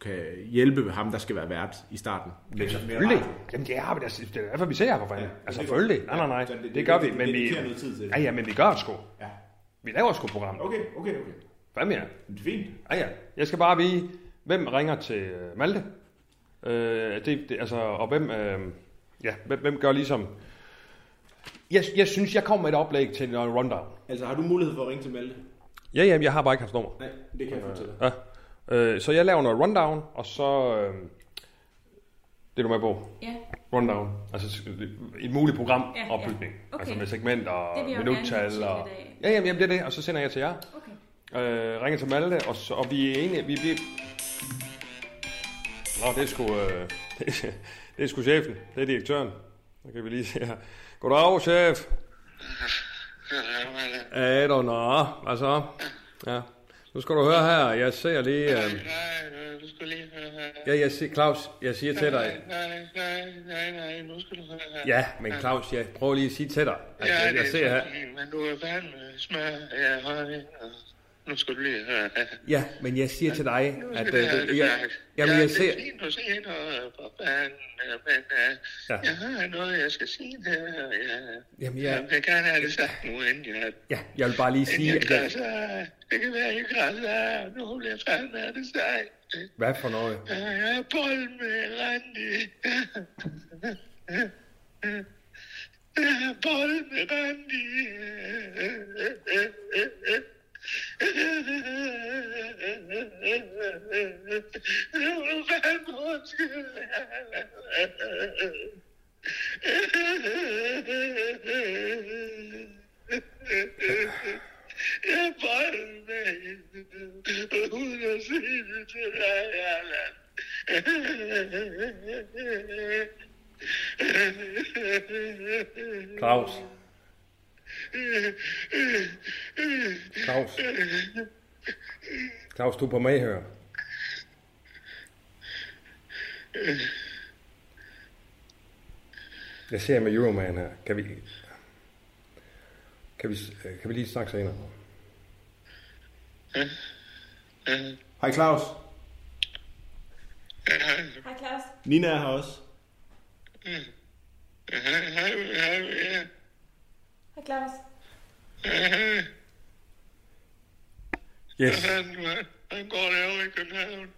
S13: kan hjælpe ham, der skal være vært i starten.
S4: Ja, selvfølgelig. Jamen det har vi da. Det er derfor, vi ser her på fanden.
S13: Ja,
S4: altså
S13: det-
S4: selvfølgelig. Nej, nej, nej.
S13: Det-
S4: Det,
S13: det-
S4: gør
S13: det-
S4: vi.
S13: det
S4: Men vi,
S13: noget tid til det.
S4: ja, ja, men vi gør det sgu.
S13: Ja.
S4: Vi laver sgu program.
S13: Okay, okay, okay.
S4: Hvad mere?
S13: Det er fint.
S4: Ja, ja. Jeg skal bare vide, hvem ringer til øh, Malte. Øh, det, det, altså, og hvem, øh, ja, hvem, hvem gør ligesom... Jeg, jeg synes, jeg kommer med et oplæg til en rundown.
S13: Altså, har du mulighed for at ringe til Malte?
S4: Ja, ja, jeg har bare ikke hans nummer.
S13: Nej, det kan jeg fortælle.
S4: Ja. Øh, så jeg laver noget rundown, og så... Øh, det er du med på?
S14: Ja.
S4: Rundown. Altså et muligt program
S14: Ja, ja.
S4: opbygning.
S14: Okay.
S4: Altså med segmenter og minuttal. Og...
S14: af.
S4: Ja, jamen, jamen, det er det, og så sender jeg til jer.
S14: Okay.
S4: Øh, ringer til Malte, og, så, og vi er enige. Vi, vi... Nå, det er sgu... Øh, [laughs] det, er, det er sgu chefen. Det er direktøren. Så kan vi lige se her. Goddag, chef. [laughs] Ja, du nå. Altså, ja. Nu skal du høre her. Jeg ser lige... Øh,
S15: du skal lige høre her.
S4: ja, jeg siger, Claus, jeg siger til dig.
S15: Nej, nej, nej, nej, nu skal du høre her.
S4: Ja, men Claus, jeg prøver lige at sige til dig. At
S15: Ja,
S4: jeg, jeg
S15: det
S4: ser
S15: er
S4: her.
S15: men du er fandme smør, jeg har nu skal du lige høre her.
S4: Ja, men jeg siger til dig, at... Øh, det,
S15: det
S4: jeg, jamen,
S15: ja,
S4: jeg
S15: det
S4: ser...
S15: er fint, du siger noget øh, men uh,
S4: Ja.
S15: jeg har noget, jeg skal sige der. Jeg,
S4: Jamen,
S15: jeg
S4: jeg,
S15: vil gerne have det sagt nu, inden jeg...
S4: ja, jeg vil bare lige sige,
S15: jeg
S4: at jeg.
S15: Det kan være, jeg krasser. Nu bliver jeg fandme af det sejt.
S4: hvad for noget?
S15: Jeg er bold med Randi. Jeg er bold med Randi. Nu fandme. Jeg er med hende, uden at sige det til dig, Allan.
S4: Claus. Claus. Claus, du er på medhør. Jeg ser med Euroman her. Kan vi... Kan vi, kan vi lige snakke senere?
S13: Hej Claus.
S14: Hej Claus.
S13: Nina er her også.
S15: Hej, hej, hej, ja.
S14: Hej Claus.
S15: Hej.
S4: Yes.
S15: Hvordan, går det over i København?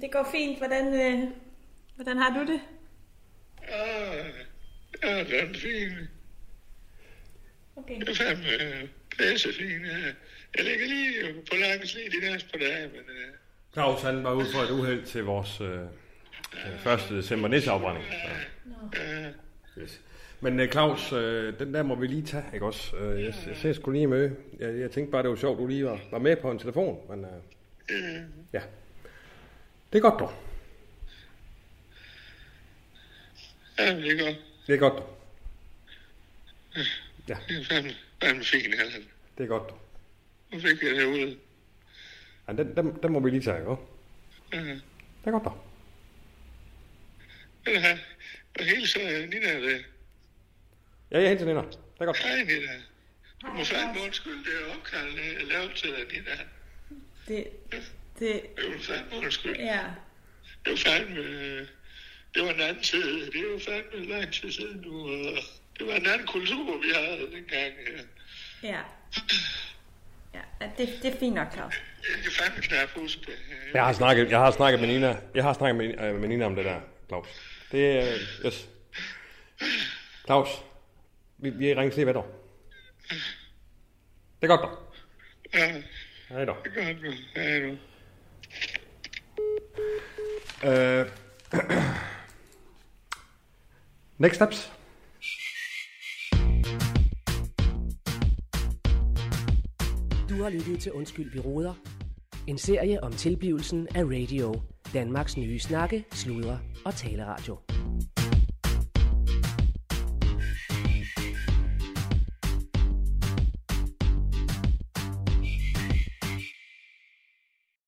S14: Det går fint. Hvordan, øh, hvordan har du det?
S15: Ah, ja, det er fint.
S14: Okay.
S15: Det er fandme øh, pisse fint. ja. Jeg ligger lige på lang slid de næste par dage, men øh,
S4: Claus, han var ude for et uheld til vores øh, øh, 1. december nisseafbrænding. Så.
S15: øh,
S4: Yes. Men uh, Claus, øh, den der må vi lige tage, ikke også? Øh, jeg, jeg ser sgu lige med. Jeg, jeg tænkte bare, det var sjovt, du lige var, var med på en telefon. Men øh, ja, det er godt dog.
S15: ja, det er godt.
S4: Det er godt dog. Ja,
S15: Det er fandme, fandme fint, Allan.
S4: det er godt dog.
S15: Nu fik jeg det ud.
S4: Ja, den, den, den må vi lige tage, ikke?
S15: Øh,
S4: Det er godt dog.
S15: Her, og hilser Nina det.
S4: Ja, jeg hilser Nina. Det er godt.
S15: Hej, Nina. Du må fandme undskylde, det er opkald, jeg lavede til dig, Nina.
S14: Det, det,
S15: Det var fandme undskyld.
S14: ja.
S15: Det var fandme... øh, Det var en anden tid. Det var fandme lang tid siden nu. Det var en anden kultur, vi havde dengang. ja.
S14: Ja. Ja, ja, det, det er fint nok, Claus.
S15: Jeg kan fandme knap huske det.
S4: Jeg har snakket, jeg har snakket med Nina. Jeg har snakket med, øh, med Nina om det der, Claus. Det er... Øh, yes. Claus, vi, vi ringer til ved dig. Det er godt dog.
S15: Ja,
S4: Hej dog.
S15: det er godt nu. Hej nu.
S4: Øh, [clears throat] next steps.
S10: Du har lyttet til Undskyld, vi råder. En serie om tilblivelsen af radio. Danmarks nye snakke, sludre og taleradio.